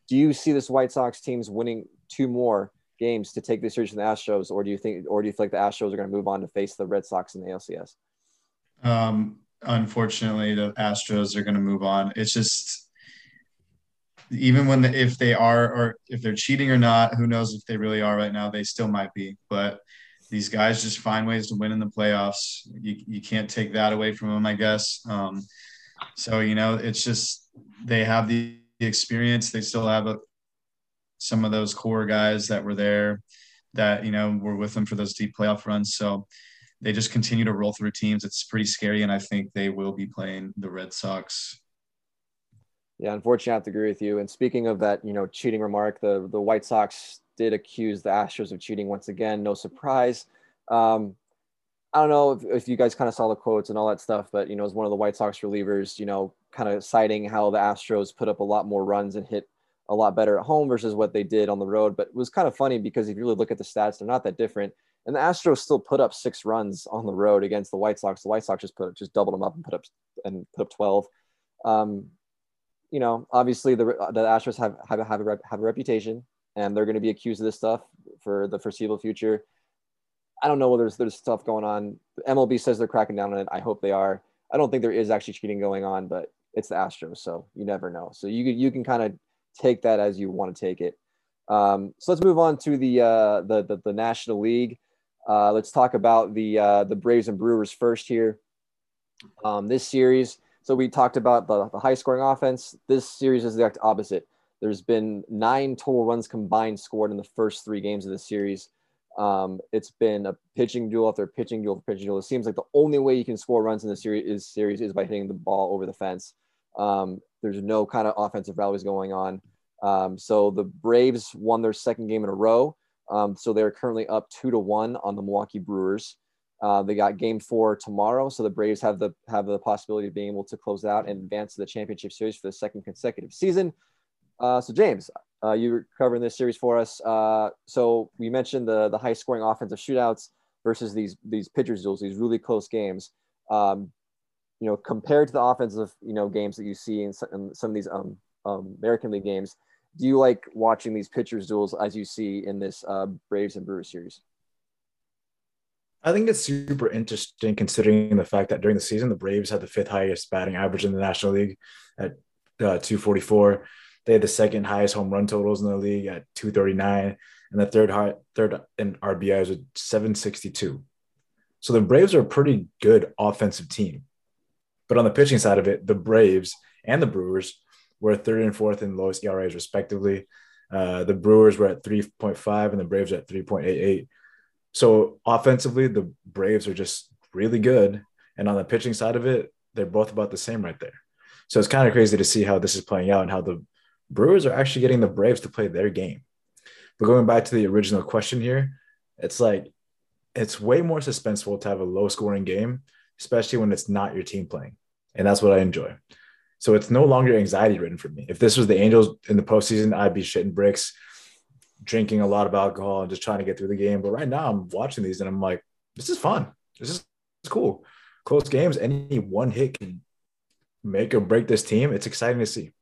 Do you see this White Sox teams winning two more games to take the series from the Astros, or do you think, or do you feel like the Astros are going to move on to face the Red Sox in the ALCS? Um, unfortunately, the Astros are going to move on. It's just even when the, if they are or if they're cheating or not, who knows if they really are right now? They still might be, but these guys just find ways to win in the playoffs. You, you can't take that away from them, I guess. Um, so you know, it's just they have the, experience. They still have a, some of those core guys that were there, that you know were with them for those deep playoff runs. So they just continue to roll through teams. It's pretty scary, and I think they will be playing the Red Sox. Yeah, unfortunately, I have to agree with you. And speaking of that, you know, cheating remark, the the White Sox did accuse the Astros of cheating once again. No surprise. Um, I don't know if, if you guys kind of saw the quotes and all that stuff, but you know, as one of the White Sox relievers, you know, kind of citing how the Astros put up a lot more runs and hit a lot better at home versus what they did on the road. But it was kind of funny because if you really look at the stats, they're not that different. And the Astros still put up six runs on the road against the White Sox. The White Sox just put just doubled them up and put up and put up twelve. Um, you know, obviously the the Astros have have a, have a, have a reputation, and they're going to be accused of this stuff for the foreseeable future. I don't know whether there's, there's stuff going on. MLB says they're cracking down on it. I hope they are. I don't think there is actually cheating going on, but it's the Astros, so you never know. So you you can kind of take that as you want to take it. Um, so let's move on to the uh, the, the, the National League. Uh, let's talk about the uh, the Braves and Brewers first here. Um, this series, so we talked about the, the high scoring offense. This series is the exact opposite. There's been nine total runs combined scored in the first three games of the series. Um, it's been a pitching duel after pitching duel after pitching duel. It seems like the only way you can score runs in the series is, series is by hitting the ball over the fence. Um, there's no kind of offensive rallies going on. Um, so the Braves won their second game in a row. Um, so they're currently up two to one on the Milwaukee Brewers. Uh, they got game four tomorrow, so the Braves have the have the possibility of being able to close out and advance to the championship series for the second consecutive season. Uh, so James, uh, you're covering this series for us. Uh, so we mentioned the the high scoring offensive shootouts versus these these pitchers duels, these really close games. Um, you know, compared to the offensive, you know, games that you see in some, in some of these um, um, American League games, do you like watching these pitchers duels as you see in this uh, Braves and Brewers series? I think it's super interesting considering the fact that during the season, the Braves had the fifth highest batting average in the National League at uh, 244. They had the second highest home run totals in the league at 239, and the third high, third in RBIs with 762. So the Braves are a pretty good offensive team. But on the pitching side of it, the Braves and the Brewers were third and fourth in lowest ERAs respectively. Uh, the Brewers were at 3.5 and the Braves at 3.88. So offensively, the Braves are just really good. And on the pitching side of it, they're both about the same right there. So it's kind of crazy to see how this is playing out and how the Brewers are actually getting the Braves to play their game. But going back to the original question here, it's like it's way more suspenseful to have a low scoring game, especially when it's not your team playing. And that's what I enjoy. So it's no longer anxiety ridden for me. If this was the Angels in the postseason, I'd be shitting bricks drinking a lot of alcohol and just trying to get through the game. But right now, I'm watching these and I'm like, this is fun. This is cool. Close games. Any one hit can make or break this team. It's exciting to see.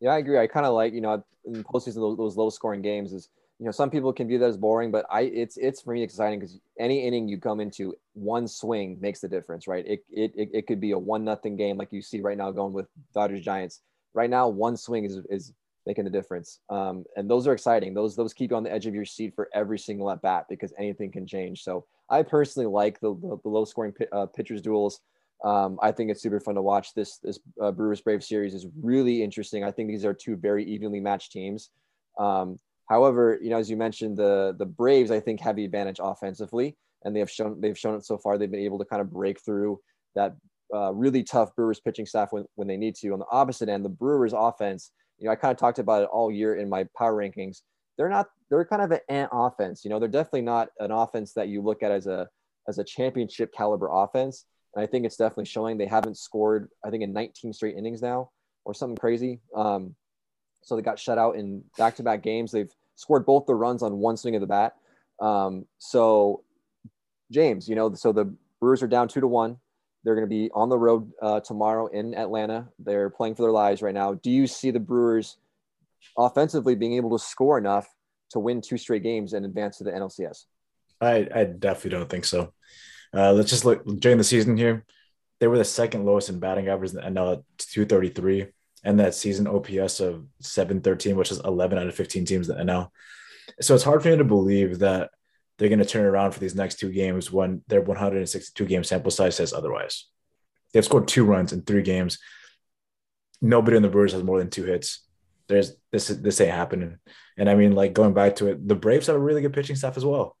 Yeah, I agree. I kind of like you know in postseason those, those low scoring games is you know some people can view that as boring, but I it's it's for me exciting because any inning you come into, one swing makes the difference, right? It it it, could be a one nothing game like you see right now going with Dodgers Giants. Right now, one swing is is making the difference. Um, and those are exciting. Those those keep you on the edge of your seat for every single at bat because anything can change. So I personally like the, the, the low scoring uh, pitchers duels. Um, I think it's super fun to watch. This this uh, Brewers Brave series is really interesting. I think these are two very evenly matched teams. Um, however, you know, as you mentioned, the the Braves I think have the advantage offensively, and they have shown they've shown it so far. They've been able to kind of break through that uh, really tough Brewers pitching staff when, when they need to. On the opposite end, the Brewers offense you know, I kind of talked about it all year in my power rankings. They're not, they're kind of an ant offense. You know, they're definitely not an offense that you look at as a, as a championship caliber offense. And I think it's definitely showing they haven't scored, I think in 19 straight innings now or something crazy. Um, so they got shut out in back-to-back games. They've scored both the runs on one swing of the bat. Um, so James, you know, so the Brewers are down two to one. They're going to be on the road uh, tomorrow in Atlanta. They're playing for their lives right now. Do you see the Brewers offensively being able to score enough to win two straight games and advance to the NLCS? I, I definitely don't think so. Uh, let's just look during the season here. They were the second lowest in batting average in the NL at 233, and that season OPS of 713, which is 11 out of 15 teams in the NL. So it's hard for me to believe that they're going to turn around for these next two games when their 162 game sample size says otherwise. They've scored two runs in three games. Nobody in the Brewers has more than two hits. There's this this ain't happening. And I mean, like going back to it, the Braves have a really good pitching staff as well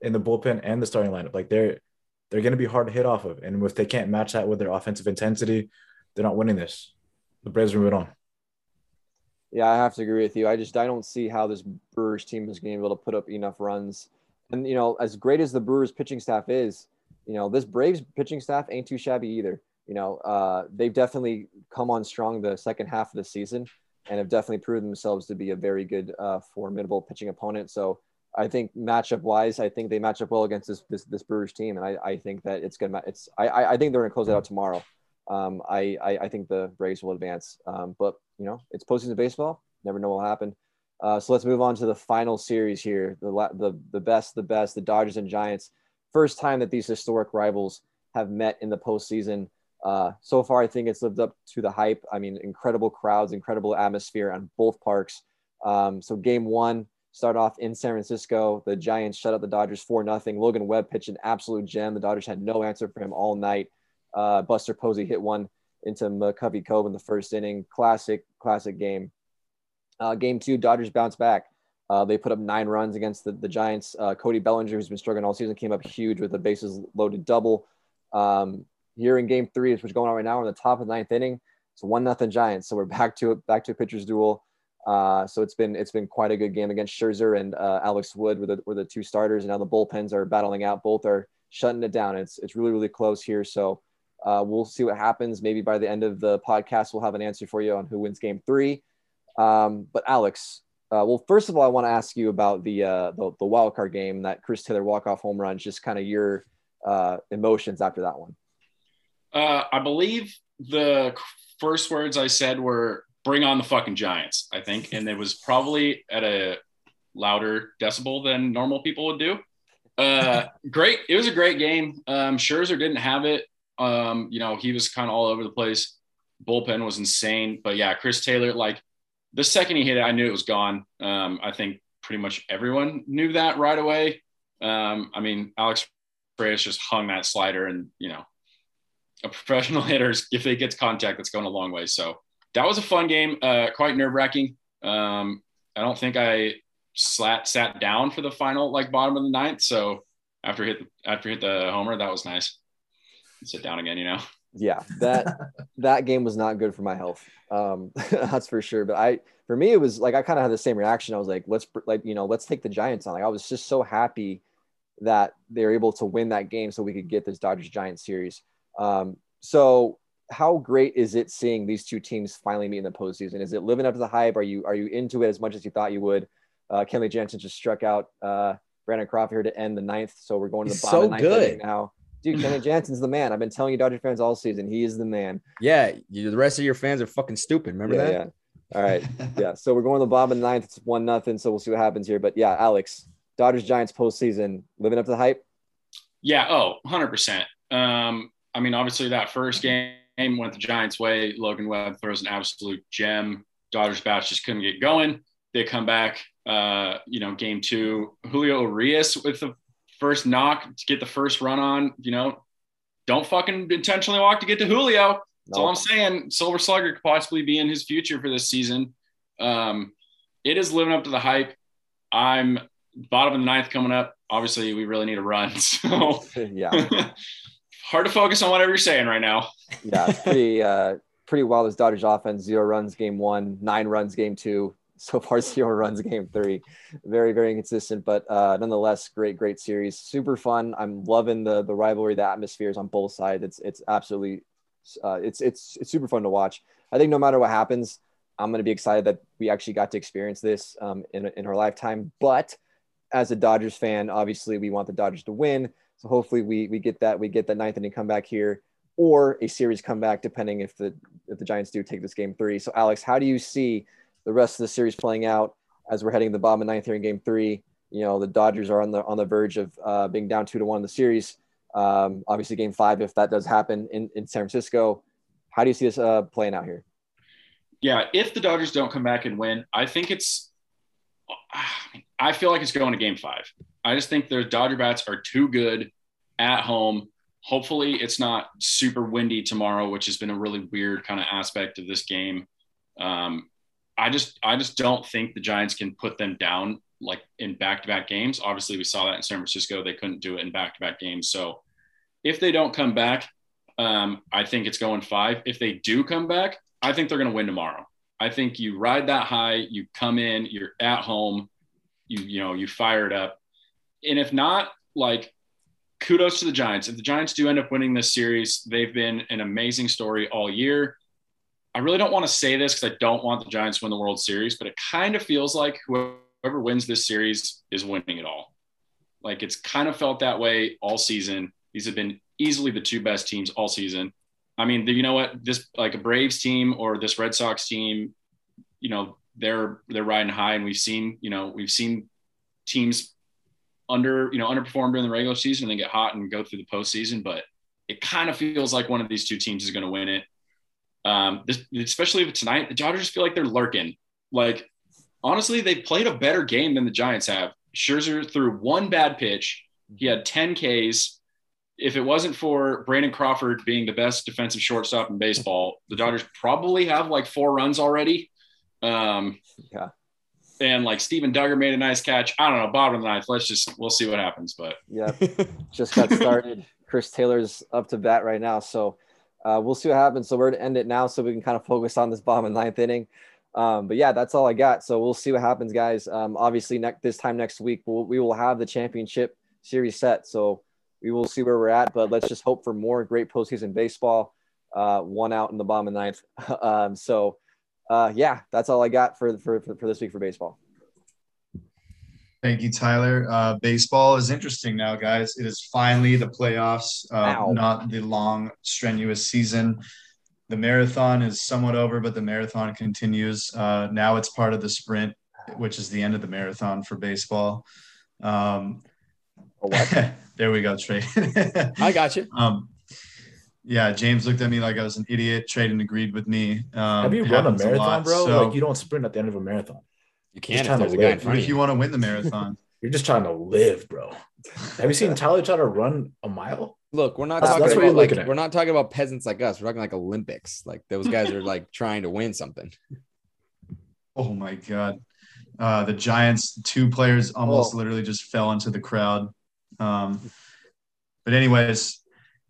in the bullpen and the starting lineup. Like they're they're going to be hard to hit off of, and if they can't match that with their offensive intensity, they're not winning this. The Braves are moving on. Yeah, I have to agree with you. I just I don't see how this Brewers team is going to be able to put up enough runs and you know, as great as the Brewers pitching staff is, you know, this Braves pitching staff ain't too shabby either. You know, uh, they've definitely come on strong the second half of the season and have definitely proven themselves to be a very good, uh, formidable pitching opponent. So I think matchup wise, I think they match up well against this this, this Brewers team, and I, I think that it's gonna it's I I think they're gonna close it out tomorrow. Um, I, I, I think the Braves will advance, um, but you know it's postseason baseball. Never know what will happen. Uh, so let's move on to the final series here. The, the, the best, the best, the Dodgers and Giants. First time that these historic rivals have met in the postseason. Uh, so far, I think it's lived up to the hype. I mean, incredible crowds, incredible atmosphere on both parks. Um, so game one start off in San Francisco. The Giants shut out the Dodgers for nothing. Logan Webb pitched an absolute gem. The Dodgers had no answer for him all night. Uh, Buster Posey hit one into McCovey Cove in the first inning. Classic, classic game. Uh, game two, Dodgers bounce back. Uh, they put up nine runs against the, the Giants. Uh, Cody Bellinger, who's been struggling all season, came up huge with a bases loaded double. Um, here in game three, is going on right now, we're in the top of the ninth inning. It's one nothing Giants. So we're back to it, back to a pitcher's duel. Uh, so it's been it's been quite a good game against Scherzer and uh, Alex Wood were the, were the two starters, and now the bullpens are battling out. Both are shutting it down. It's it's really really close here. So uh, we'll see what happens. Maybe by the end of the podcast, we'll have an answer for you on who wins game three. Um, but Alex, uh, well, first of all, I want to ask you about the, uh, the, the wild card game that Chris Taylor walk off home run. Just kind of your uh, emotions after that one. Uh, I believe the first words I said were "Bring on the fucking Giants." I think, and it was probably at a louder decibel than normal people would do. Uh, great. It was a great game. Um, Scherzer didn't have it. Um, you know, he was kind of all over the place. Bullpen was insane, but yeah, Chris Taylor, like the second he hit it, I knew it was gone. Um, I think pretty much everyone knew that right away. Um, I mean, Alex Reyes just hung that slider, and you know, a professional hitter, if they get contact, that's going a long way. So that was a fun game, uh, quite nerve wracking. Um, I don't think I sat sat down for the final like bottom of the ninth. So after hit after hit the homer, that was nice. Sit down again, you know. Yeah, that that game was not good for my health. Um, that's for sure. But I, for me, it was like I kind of had the same reaction. I was like, let's like you know, let's take the Giants on. Like I was just so happy that they were able to win that game, so we could get this Dodgers Giants series. Um, so how great is it seeing these two teams finally meet in the postseason? Is it living up to the hype? Are you are you into it as much as you thought you would? Uh, Kenley Jansen just struck out uh, Brandon Crawford here to end the ninth, so we're going to the He's bottom so of the ninth good. now. Dude, Kenley Jansen's the man. I've been telling you, Dodger fans, all season. He is the man. Yeah, you, the rest of your fans are fucking stupid. Remember yeah, that? Yeah. All right. yeah. So we're going to the bottom of the ninth. It's one nothing. So we'll see what happens here. But yeah, Alex, Dodgers Giants postseason, living up to the hype. Yeah. Oh, 100%. Um, I mean, obviously, that first game went the Giants' way. Logan Webb throws an absolute gem. Dodgers bats just couldn't get going. They come back, uh, you know, game two. Julio Urias with the first knock to get the first run on, you know, don't fucking intentionally walk to get to Julio. That's all I'm saying. Silver Slugger could possibly be in his future for this season. Um, it is living up to the hype. I'm bottom of the ninth coming up. Obviously, we really need a run. So yeah, hard to focus on whatever you're saying right now. yeah, it's pretty uh, pretty wild. This Dodgers offense: zero runs game one, nine runs game two. So far, zero runs game three. Very very inconsistent, but uh, nonetheless, great great series. Super fun. I'm loving the the rivalry, the atmospheres on both sides. It's it's absolutely uh, it's it's it's super fun to watch. I think no matter what happens, I'm going to be excited that we actually got to experience this um, in in our lifetime. But as a Dodgers fan, obviously we want the Dodgers to win. So hopefully we we get that we get that ninth inning comeback here, or a series comeback, depending if the if the Giants do take this game three. So Alex, how do you see the rest of the series playing out as we're heading to the bottom of ninth here in game three? You know the Dodgers are on the on the verge of uh, being down two to one in the series. Um, obviously, game five, if that does happen in, in San Francisco, how do you see this uh, playing out here? Yeah, if the Dodgers don't come back and win, I think it's. I feel like it's going to game five. I just think the Dodger bats are too good at home. Hopefully, it's not super windy tomorrow, which has been a really weird kind of aspect of this game. Um, I just, I just don't think the Giants can put them down like in back-to-back games. Obviously, we saw that in San Francisco; they couldn't do it in back-to-back games. So, if they don't come back, um, I think it's going five. If they do come back, I think they're going to win tomorrow. I think you ride that high, you come in, you're at home, you you know you fire it up, and if not, like kudos to the Giants. If the Giants do end up winning this series, they've been an amazing story all year. I really don't want to say this because I don't want the Giants to win the World Series, but it kind of feels like whoever wins this series is winning it all. Like it's kind of felt that way all season. These have been easily the two best teams all season. I mean, you know what? This like a Braves team or this Red Sox team, you know, they're they're riding high, and we've seen, you know, we've seen teams under, you know, underperform during the regular season and then get hot and go through the postseason. But it kind of feels like one of these two teams is going to win it. Um, this, especially if tonight, the Dodgers feel like they're lurking. Like honestly, they played a better game than the Giants have. Scherzer threw one bad pitch. He had 10 Ks if it wasn't for Brandon Crawford being the best defensive shortstop in baseball, the Dodgers probably have like four runs already. Um, yeah. And like Steven Duggar made a nice catch. I don't know, bottom of the ninth. Let's just we'll see what happens. But yeah, just got started. Chris Taylor's up to bat right now, so uh, we'll see what happens. So we're to end it now, so we can kind of focus on this bottom the ninth inning. Um, but yeah, that's all I got. So we'll see what happens, guys. Um, obviously, next this time next week, we'll, we will have the championship series set. So we will see where we're at, but let's just hope for more great postseason baseball. Uh, one out in the bottom the ninth. um, so, uh, yeah, that's all I got for, for, for this week for baseball. Thank you, Tyler. Uh, baseball is interesting now, guys. It is finally the playoffs, uh, not the long, strenuous season. The marathon is somewhat over, but the marathon continues. Uh, now it's part of the sprint, which is the end of the marathon for baseball. Um, what? there we go, Trey. I got you. Um, yeah, James looked at me like I was an idiot. Tradon agreed with me. Um, Have you run a marathon, lot. bro? So, like you don't sprint at the end of a marathon. You can if trying to there's a guy in live. front of if you. you want to win the marathon? You're just trying to live, bro. Have you seen Tyler try to run a mile? Look, we're not That's- talking that's about like we're not talking about peasants like us. We're talking like Olympics. Like those guys are like trying to win something. Oh my god. Uh, the Giants, two players almost Oh. literally just fell into the crowd. Um, but anyways,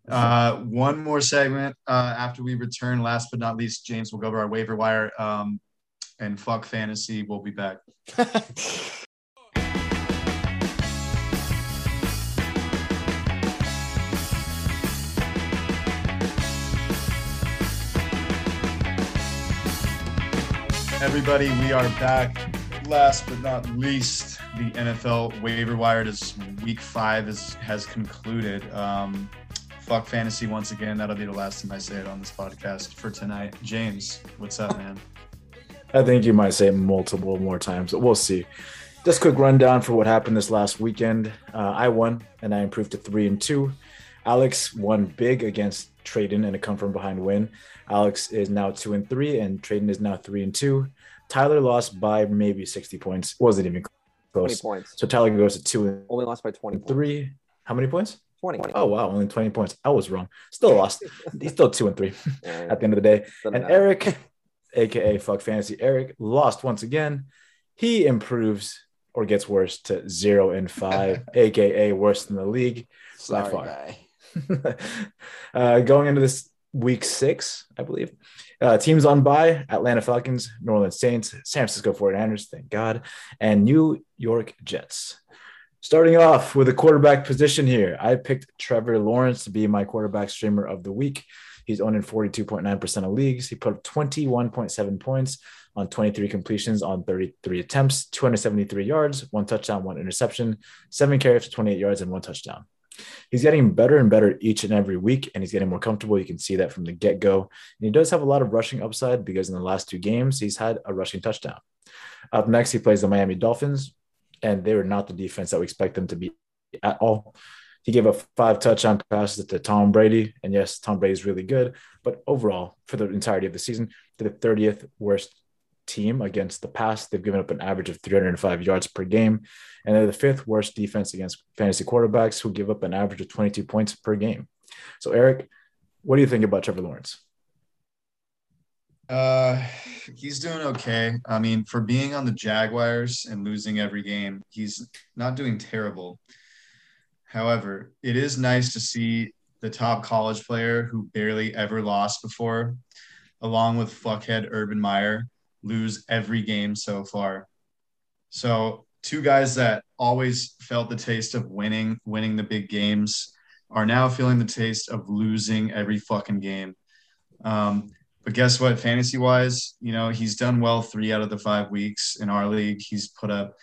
uh, one more segment uh, after we return. Last but not least, James will go over our waiver wire um, and fuck fantasy. We'll be back. Everybody, we are back. Last but not least, the NFL waiver wire is week five is, has concluded. Um, fuck fantasy once again. That'll be the last time I say it on this podcast for tonight. James, what's up, man? I think you might say multiple more times, but we'll see. Just quick rundown for what happened this last weekend. Uh, I won and I improved to three and two. Alex won big against Tradon in a come from behind win. Alex is now two and three, and Tradon is now three and two. Tyler lost by maybe 60 points. Wasn't even 20 close. points. So Tyler goes to two and Only lost by 20 points. three. How many points? 20. Oh wow, only 20 points. I was wrong. Still lost. He's still two and three at the end of the day. doesn't And matter. Eric, aka Fuck Fantasy Eric, lost once again. He improves or gets worse to zero and five, aka worse than the league. By far. uh, going into this week six, I believe. Uh, teams on by Atlanta Falcons, New Orleans Saints, San Francisco 49ers, thank God, and New York Jets. Starting off with the quarterback position here, I picked Trevor Lawrence to be my quarterback streamer of the week. He's owned in 42.9% of leagues. He put up 21.7 points on 23 completions on 33 attempts, 273 yards, one touchdown, one interception, seven carries for 28 yards, and one touchdown. He's getting better and better each and every week, and he's getting more comfortable. You can see that from the get go. And he does have a lot of rushing upside because in the last two games, he's had a rushing touchdown. Up next, he plays the Miami Dolphins, and they were not the defense that we expect them to be at all. He gave up five touchdown passes to Tom Brady. And yes, Tom Brady is really good. But overall, for the entirety of the season, they're the 30th worst team against the pass. They've given up an average of 305 yards per game. And they're the fifth worst defense against fantasy quarterbacks who give up an average of 22 points per game. So, Eric, what do you think about Trevor Lawrence? Uh, he's doing okay. I mean, for being on the Jaguars and losing every game, he's not doing terrible. However, it is nice to see the top college player who barely ever lost before, along with fuckhead Urban Meyer, lose every game so far. So, two guys that always felt the taste of winning, winning the big games, are now feeling the taste of losing every fucking game. Um, but guess what? Fantasy wise, you know, he's done well three out of the five weeks in our league. He's put up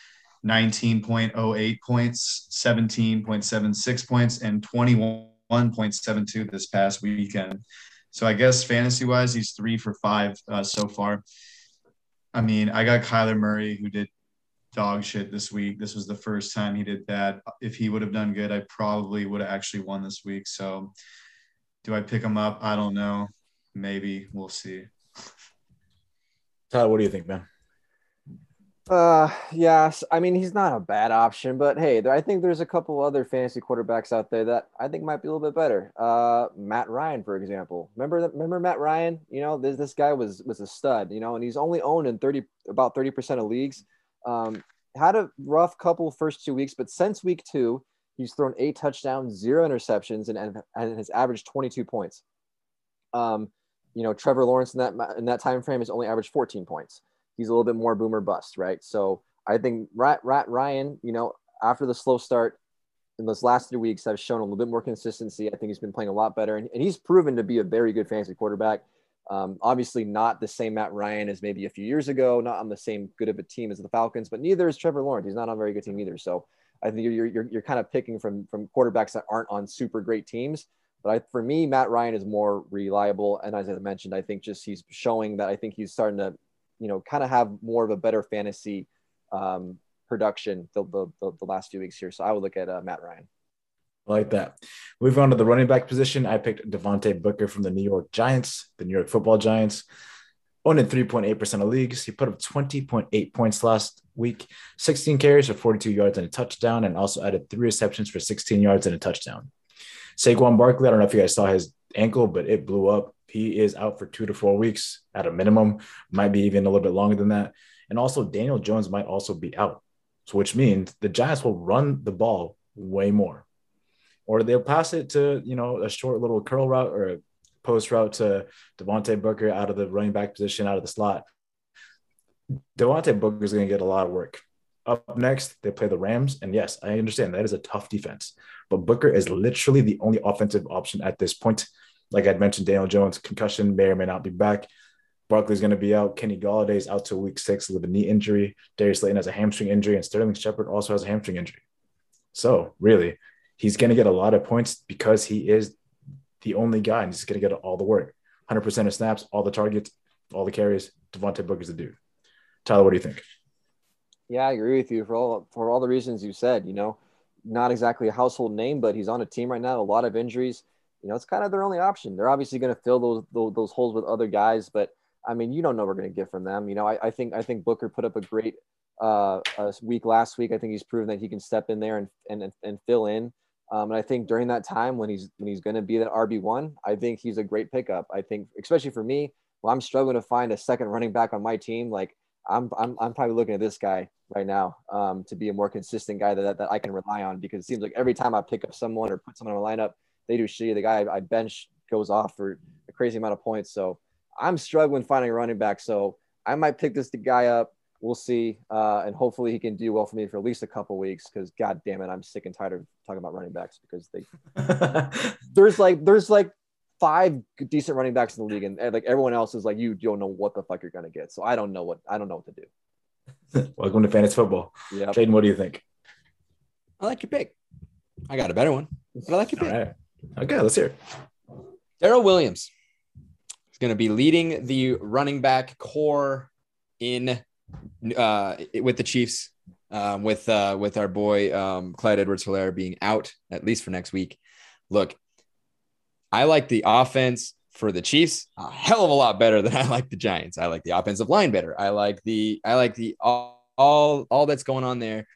19.08 points, 17.76 points, and 21.72 this past weekend. So I guess fantasy wise, he's three for five uh, so far. I mean, I got Kyler Murray who did dog shit this week. This was the first time he did bad. If he would have done good, I probably would have actually won this week. So do I pick him up? I don't know. Maybe we'll see. Tyler, what do you think, man? Uh, yes. I mean, he's not a bad option, but hey, there, I think there's a couple other fantasy quarterbacks out there that I think might be a little bit better. Uh, Matt Ryan, for example. Remember that? Remember Matt Ryan? You know, this this guy was was a stud. You know, and he's only owned in thirty about thirty percent of leagues. Um, had a rough couple first two weeks, but since week two, he's thrown eight touchdowns, zero interceptions, and and, and has averaged twenty two points. Um, you know, Trevor Lawrence in that in that time frame has only averaged fourteen points he's a little bit more boomer bust, right? So I think Ryan, you know, after the slow start in those last three weeks, have shown a little bit more consistency. I think he's been playing a lot better, and, and he's proven to be a very good fantasy quarterback. Um, obviously, not the same Matt Ryan as maybe a few years ago, not on the same good of a team as the Falcons, but neither is Trevor Lawrence. He's not on a very good team either. So I think you're, you're, you're kind of picking from, from quarterbacks that aren't on super great teams. But I, for me, Matt Ryan is more reliable. And as I mentioned, I think just he's showing that I think he's starting to, you know, kind of have more of a better fantasy um, production the, the, the, last few weeks here. So I would look at uh, Matt Ryan. I like that. Moving on to the running back position, I picked Devontae Booker from the New York Giants, the New York Football Giants. Owned in 3.8% of leagues. He put up 20.8 points last week, 16 carries for 42 yards and a touchdown, and also added three receptions for 16 yards and a touchdown. Saquon Barkley, I don't know if you guys saw his ankle, but it blew up. He is out for two to four weeks at a minimum, might be even a little bit longer than that. And also, Daniel Jones might also be out. So, which means the Giants will run the ball way more or they'll pass it to you know a short little curl route or a post route to Devontae Booker out of the running back position out of the slot. Devontae Booker is going to get a lot of work. Up next, they play the Rams, and yes, I understand that is a tough defense, but Booker is literally the only offensive option at this point. Like I'd mentioned, Daniel Jones concussion may or may not be back. Barkley's going to be out. Kenny Golladay is out to week six with a knee injury. Darius Slayton has a hamstring injury, and Sterling Shepard also has a hamstring injury. So really, he's going to get a lot of points because he is the only guy and he's going to get all the work 100% of snaps, all the targets, all the carries. Devontae Booker's the dude. Tyler, what do you think? Yeah, I agree with you for all for all the reasons you said. You know, not exactly a household name, but he's on a team right now. A lot of injuries. You know, it's kind of their only option. They're obviously going to fill those, those, those holes with other guys, but I mean, you don't know we're going to get from them. You know, I, I think I think Booker put up a great uh, week last week. I think he's proven that he can step in there and and and fill in. Um, and I think during that time when he's when he's going to be that RB one, I think he's a great pickup. I think especially for me, when I'm struggling to find a second running back on my team, like I'm I'm, I'm probably looking at this guy right now um, to be a more consistent guy that, that I can rely on because it seems like every time I pick up someone or put someone on my lineup, they do shitty. The guy I bench goes off for a crazy amount of points. So I'm struggling finding a running back. So I might pick this guy up we'll see. Uh, and hopefully he can do well for me for at least a couple weeks because god damn it, I'm sick and tired of talking about running backs because they there's like there's like five decent running backs in the league and, and like everyone else is like you don't know what the fuck you're gonna get. So I don't know what I don't know what to do. Welcome to fantasy football. Yeah. Jaden, what do you think? I like your pick. I got a better one. But I like your pick. All right. Okay, let's hear Darrel Williams is going to be leading the running back core in uh, with the Chiefs, um, with uh, with our boy um, Clyde Edwards-Helaire being out at least for next week. Look, I like the offense for the Chiefs a hell of a lot better than I like the Giants. I like the offensive line better. I like the I like the all all, all that's going on there.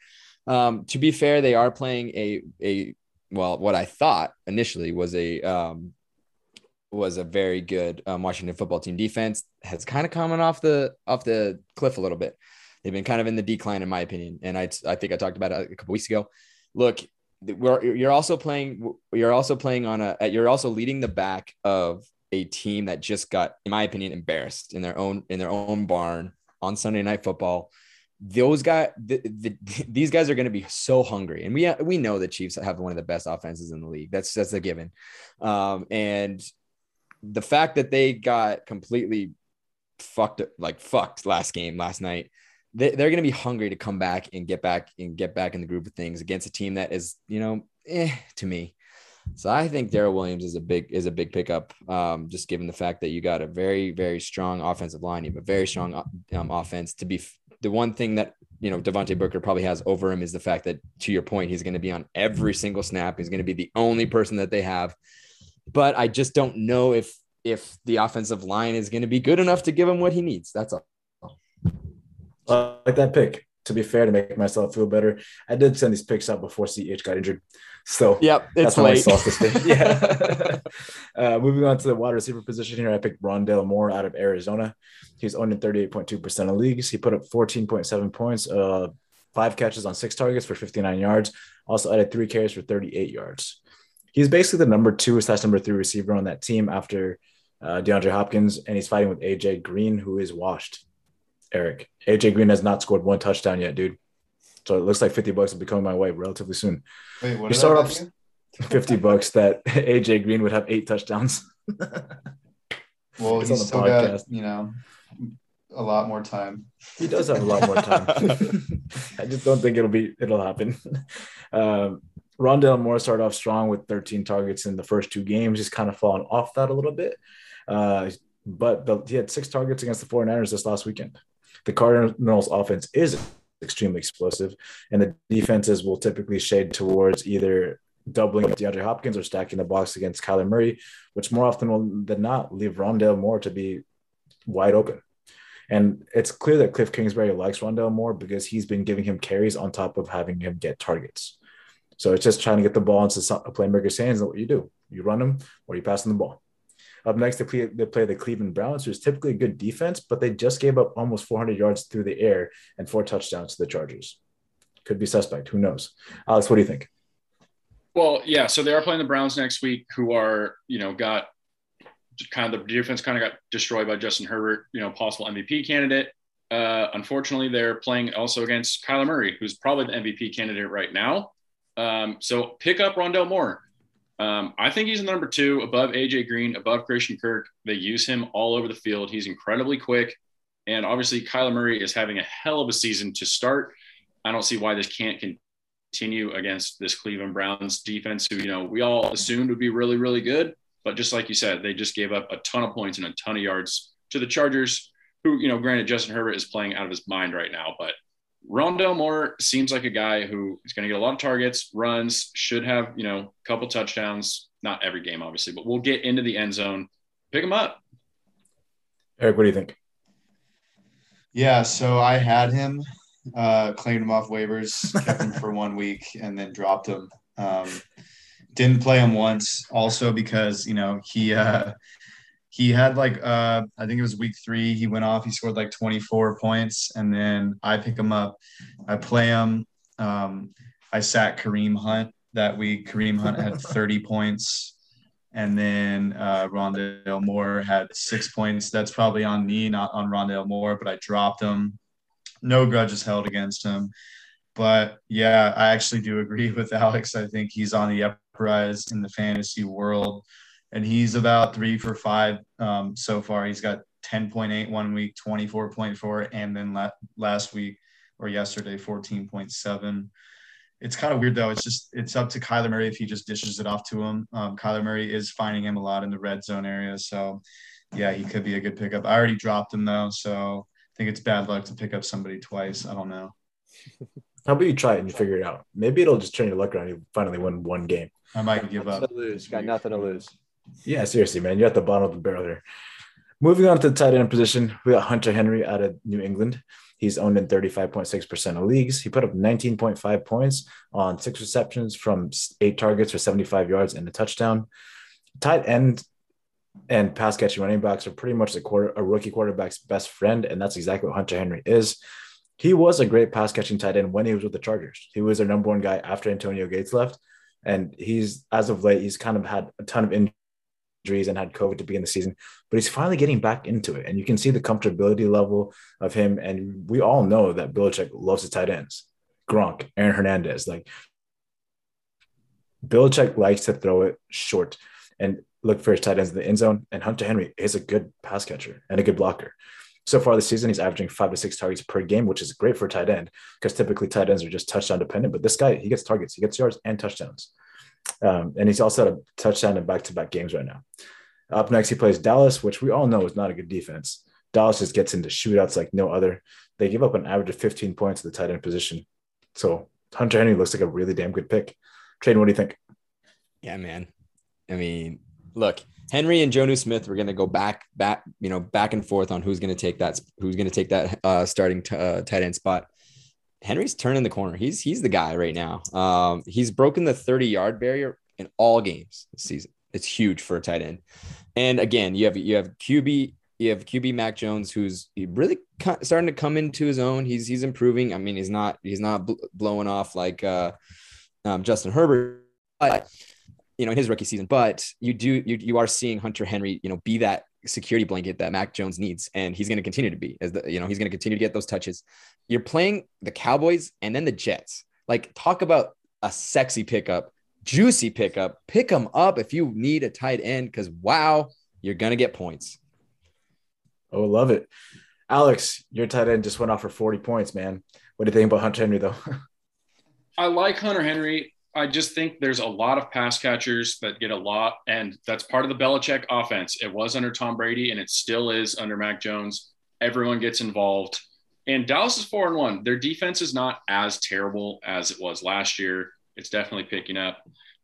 Um, to be fair, they are playing a a well, what I thought initially was a um, was a very good um, Washington football team defense. Has kind of coming off the off the cliff a little bit. They've been kind of in the decline, in my opinion. And I I think I talked about it a couple weeks ago. Look, you're also playing. You're also playing on a. You're also leading the back of a team that just got, in my opinion, embarrassed in their own in their own barn on Sunday Night Football. Those guys, the, the, these guys are going to be so hungry, and we we know the Chiefs have one of the best offenses in the league. That's that's a given. Um, and the fact that they got completely fucked like fucked last game last night they, they're going to be hungry to come back and get back and get back in the group of things against a team that is you know eh, to me so i think Darrel williams is a big is a big pickup um, just given the fact that you got a very very strong offensive line you have a very strong um, offense to be the one thing that you know Devontae Booker probably has over him is the fact that to your point he's going to be on every single snap he's going to be the only person that they have but I just don't know if if the offensive line is going to be good enough to give him what he needs. That's all. Like that pick. To be fair, to make myself feel better, I did send these picks out before CH got injured. So yep, it's late. yeah. uh, moving on to the wide receiver position here, I picked Rondale Moore out of Arizona. He's owned in 38.2% of leagues. He put up 14.7 points, uh, five catches on six targets for 59 yards. Also added three carries for 38 yards. He's basically the number two slash number three receiver on that team after uh, DeAndre Hopkins, and he's fighting with AJ Green, who is washed. Eric, AJ Green has not scored one touchdown yet, dude. So it looks like 50 bucks will be coming my way relatively soon. Wait, what you start off 50 bucks that AJ Green would have eight touchdowns. Well, It's he's on the still got podcast. you know a lot more time. He does have a lot more time. I just don't think it'll be it'll happen. Um, Rondale Moore started off strong with 13 targets in the first two games. He's kind of fallen off that a little bit. Uh, but the, he had six targets against the 49ers this last weekend. The Cardinals offense is extremely explosive, and the defenses will typically shade towards either doubling DeAndre Hopkins or stacking the box against Kyler Murray, which more often than not leave Rondale Moore to be wide open. And it's clear that Cliff Kingsbury likes Rondale Moore because he's been giving him carries on top of having him get targets. So it's just trying to get the ball into a playmaker's hands. And what you do, you run him or you pass them the ball. Up next, they play, they play the Cleveland Browns, who's typically a good defense, but they just gave up almost 400 yards through the air and four touchdowns to the Chargers. Could be suspect. Who knows? Alex, what do you think? Well, yeah. So they are playing the Browns next week, who are you know got kind of the defense kind of got destroyed by Justin Herbert, you know, possible MVP candidate. Uh, unfortunately, they're playing also against Kyler Murray, who's probably the MVP candidate right now. Um, so pick up Rondale Moore. Um, I think he's the number two above AJ Green, above Christian Kirk. They use him all over the field. He's incredibly quick. And obviously, Kyler Murray is having a hell of a season to start. I don't see why this can't continue against this Cleveland Browns defense, who, you know, we all assumed would be really, really good. But just like you said, they just gave up a ton of points and a ton of yards to the Chargers, who, you know, granted, Justin Herbert is playing out of his mind right now, but Rondale Moore seems like a guy who is going to get a lot of targets, runs, should have, you know, a couple touchdowns. Not every game, obviously, but we'll get into the end zone. Pick him up. Eric, what do you think? Yeah, so I had him, uh, claimed him off waivers, kept him for one week, and then dropped him. Um, didn't play him once, also because you know he uh, he had like uh, I think it was week three. He went off. He scored like 24 points, and then I pick him up. I play him. Um, I sat Kareem Hunt that week. Kareem Hunt had 30 points. And then uh, Rondale Moore had six points. That's probably on me, not on Rondale Moore, but I dropped him. No grudges held against him. But yeah, I actually do agree with Alex. I think he's on the uprise in the fantasy world. And he's about three for five um, so far. He's got 10.8 one week, 24.4, and then la- last week or yesterday, 14.7 it's kind of weird though. It's just it's up to Kyler Murray if he just dishes it off to him. Um, Kyler Murray is finding him a lot in the red zone area, so yeah, he could be a good pickup. I already dropped him though, so I think it's bad luck to pick up somebody twice. I don't know. How about you try it and you figure it out? Maybe it'll just turn your luck around. You finally win one game. I might give up. Nothing to lose. Got nothing to lose. Yeah, seriously, man. You're at the bottom of the barrel there. Moving on to the tight end position, we got Hunter Henry out of New England. He's owned in 35.6% of leagues. He put up 19.5 points on six receptions from eight targets for 75 yards and a touchdown. Tight end and pass catching running backs are pretty much a, quarter, a rookie quarterback's best friend, and that's exactly what Hunter Henry is. He was a great pass catching tight end when he was with the Chargers. He was their number one guy after Antonio Gates left. And he's, as of late, he's kind of had a ton of injuries and had COVID to begin the season, but he's finally getting back into it. And you can see the comfortability level of him. And we all know that Belichick loves his tight ends. Gronk, Aaron Hernandez. Like Belichick likes to throw it short and look for his tight ends in the end zone. And Hunter Henry is a good pass catcher and a good blocker. So far this season, he's averaging five to six targets per game, which is great for a tight end because typically tight ends are just touchdown dependent. But this guy, he gets targets, he gets yards and touchdowns. Um, and he's also had a touchdown in back to back games right now. Up next, he plays Dallas, which we all know is not a good defense. Dallas just gets into shootouts like no other. They give up an average of 15 points at the tight end position. So Hunter Henry looks like a really damn good pick. Tradon, what do you think? Yeah, man. I mean, look, Henry and Jonnu Smith were going to go back, back, you know, back and forth on who's going to take that, who's going to take that uh, starting t- uh, tight end spot. Henry's turning the corner. He's he's the guy right now. Um, he's broken the 30 yard barrier in all games this season. It's huge for a tight end. And again, you have you have QB you have QB Mac Jones, who's really starting to come into his own. He's he's improving. I mean, he's not he's not bl- blowing off like uh, um, Justin Herbert, but you know in his rookie season. But you do you you are seeing Hunter Henry, you know, be that security blanket that Mac Jones needs, and he's going to continue to be. As the you know he's going to continue to get those touches. You're playing the Cowboys and then the Jets. Like talk about a sexy pickup, juicy pickup. Pick them up if you need a tight end because wow, you're going to get points. Oh, love it. Alex, your tight end just went off for 40 points, man. What do you think about Hunter Henry, though? I like Hunter Henry. I just think there's a lot of pass catchers that get a lot, and that's part of the Belichick offense. It was under Tom Brady, and it still is under Mac Jones. Everyone gets involved. And Dallas is four and one. Their defense is not as terrible as it was last year. It's definitely picking up.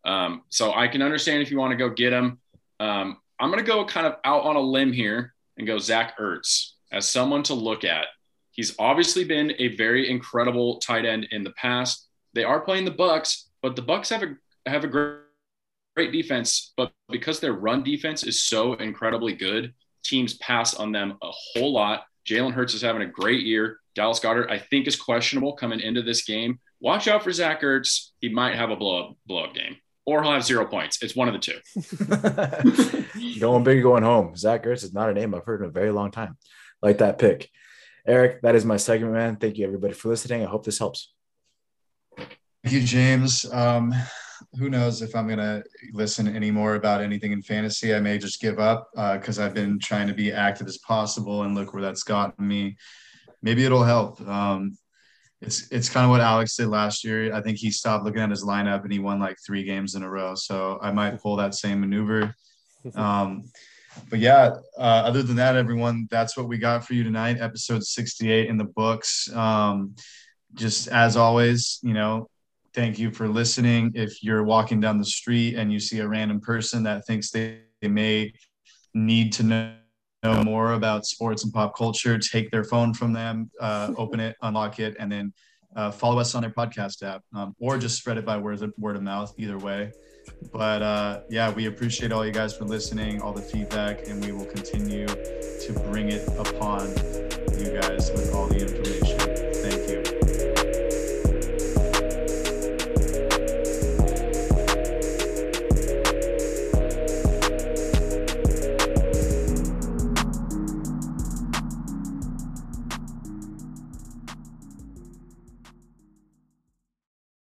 Um, so I can understand if you want to go get him. Um, I'm going to go kind of out on a limb here and go Zach Ertz as someone to look at. He's obviously been a very incredible tight end in the past. They are playing the Bucs, but the Bucs have a have a great, great defense. But because their run defense is so incredibly good, teams pass on them a whole lot. Jalen Hurts is having a great year. Dallas Goedert, I think, is questionable coming into this game. Watch out for Zach Ertz. He might have a blow up blow up game, or he'll have zero points. It's one of the two. going big, going home. Zach Ertz is not a name I've heard in a very long time. Like that pick. Eric, that is my segment, man. Thank you, everybody, for listening. I hope this helps. Thank you, James. Um, who knows if I'm going to listen anymore about anything in fantasy. I may just give up because uh, I've been trying to be active as possible and look where that's gotten me. Maybe it'll help. Um, it's it's kind of what Alex did last year. I think he stopped looking at his lineup and he won like three games in a row. So I might pull that same maneuver. Um, but yeah, uh, other than that, everyone, that's what we got for you tonight. Episode 68 in the books. Um, just as always, you know, thank you for listening. If you're walking down the street and you see a random person that thinks they, they may need to know, know more about sports and pop culture, take their phone from them, uh, open it, unlock it, and then uh, follow us on their podcast app um, or just spread it by word of, word of mouth, either way. But uh, yeah, we appreciate all you guys for listening, all the feedback, and we will continue to bring it upon you guys with all the information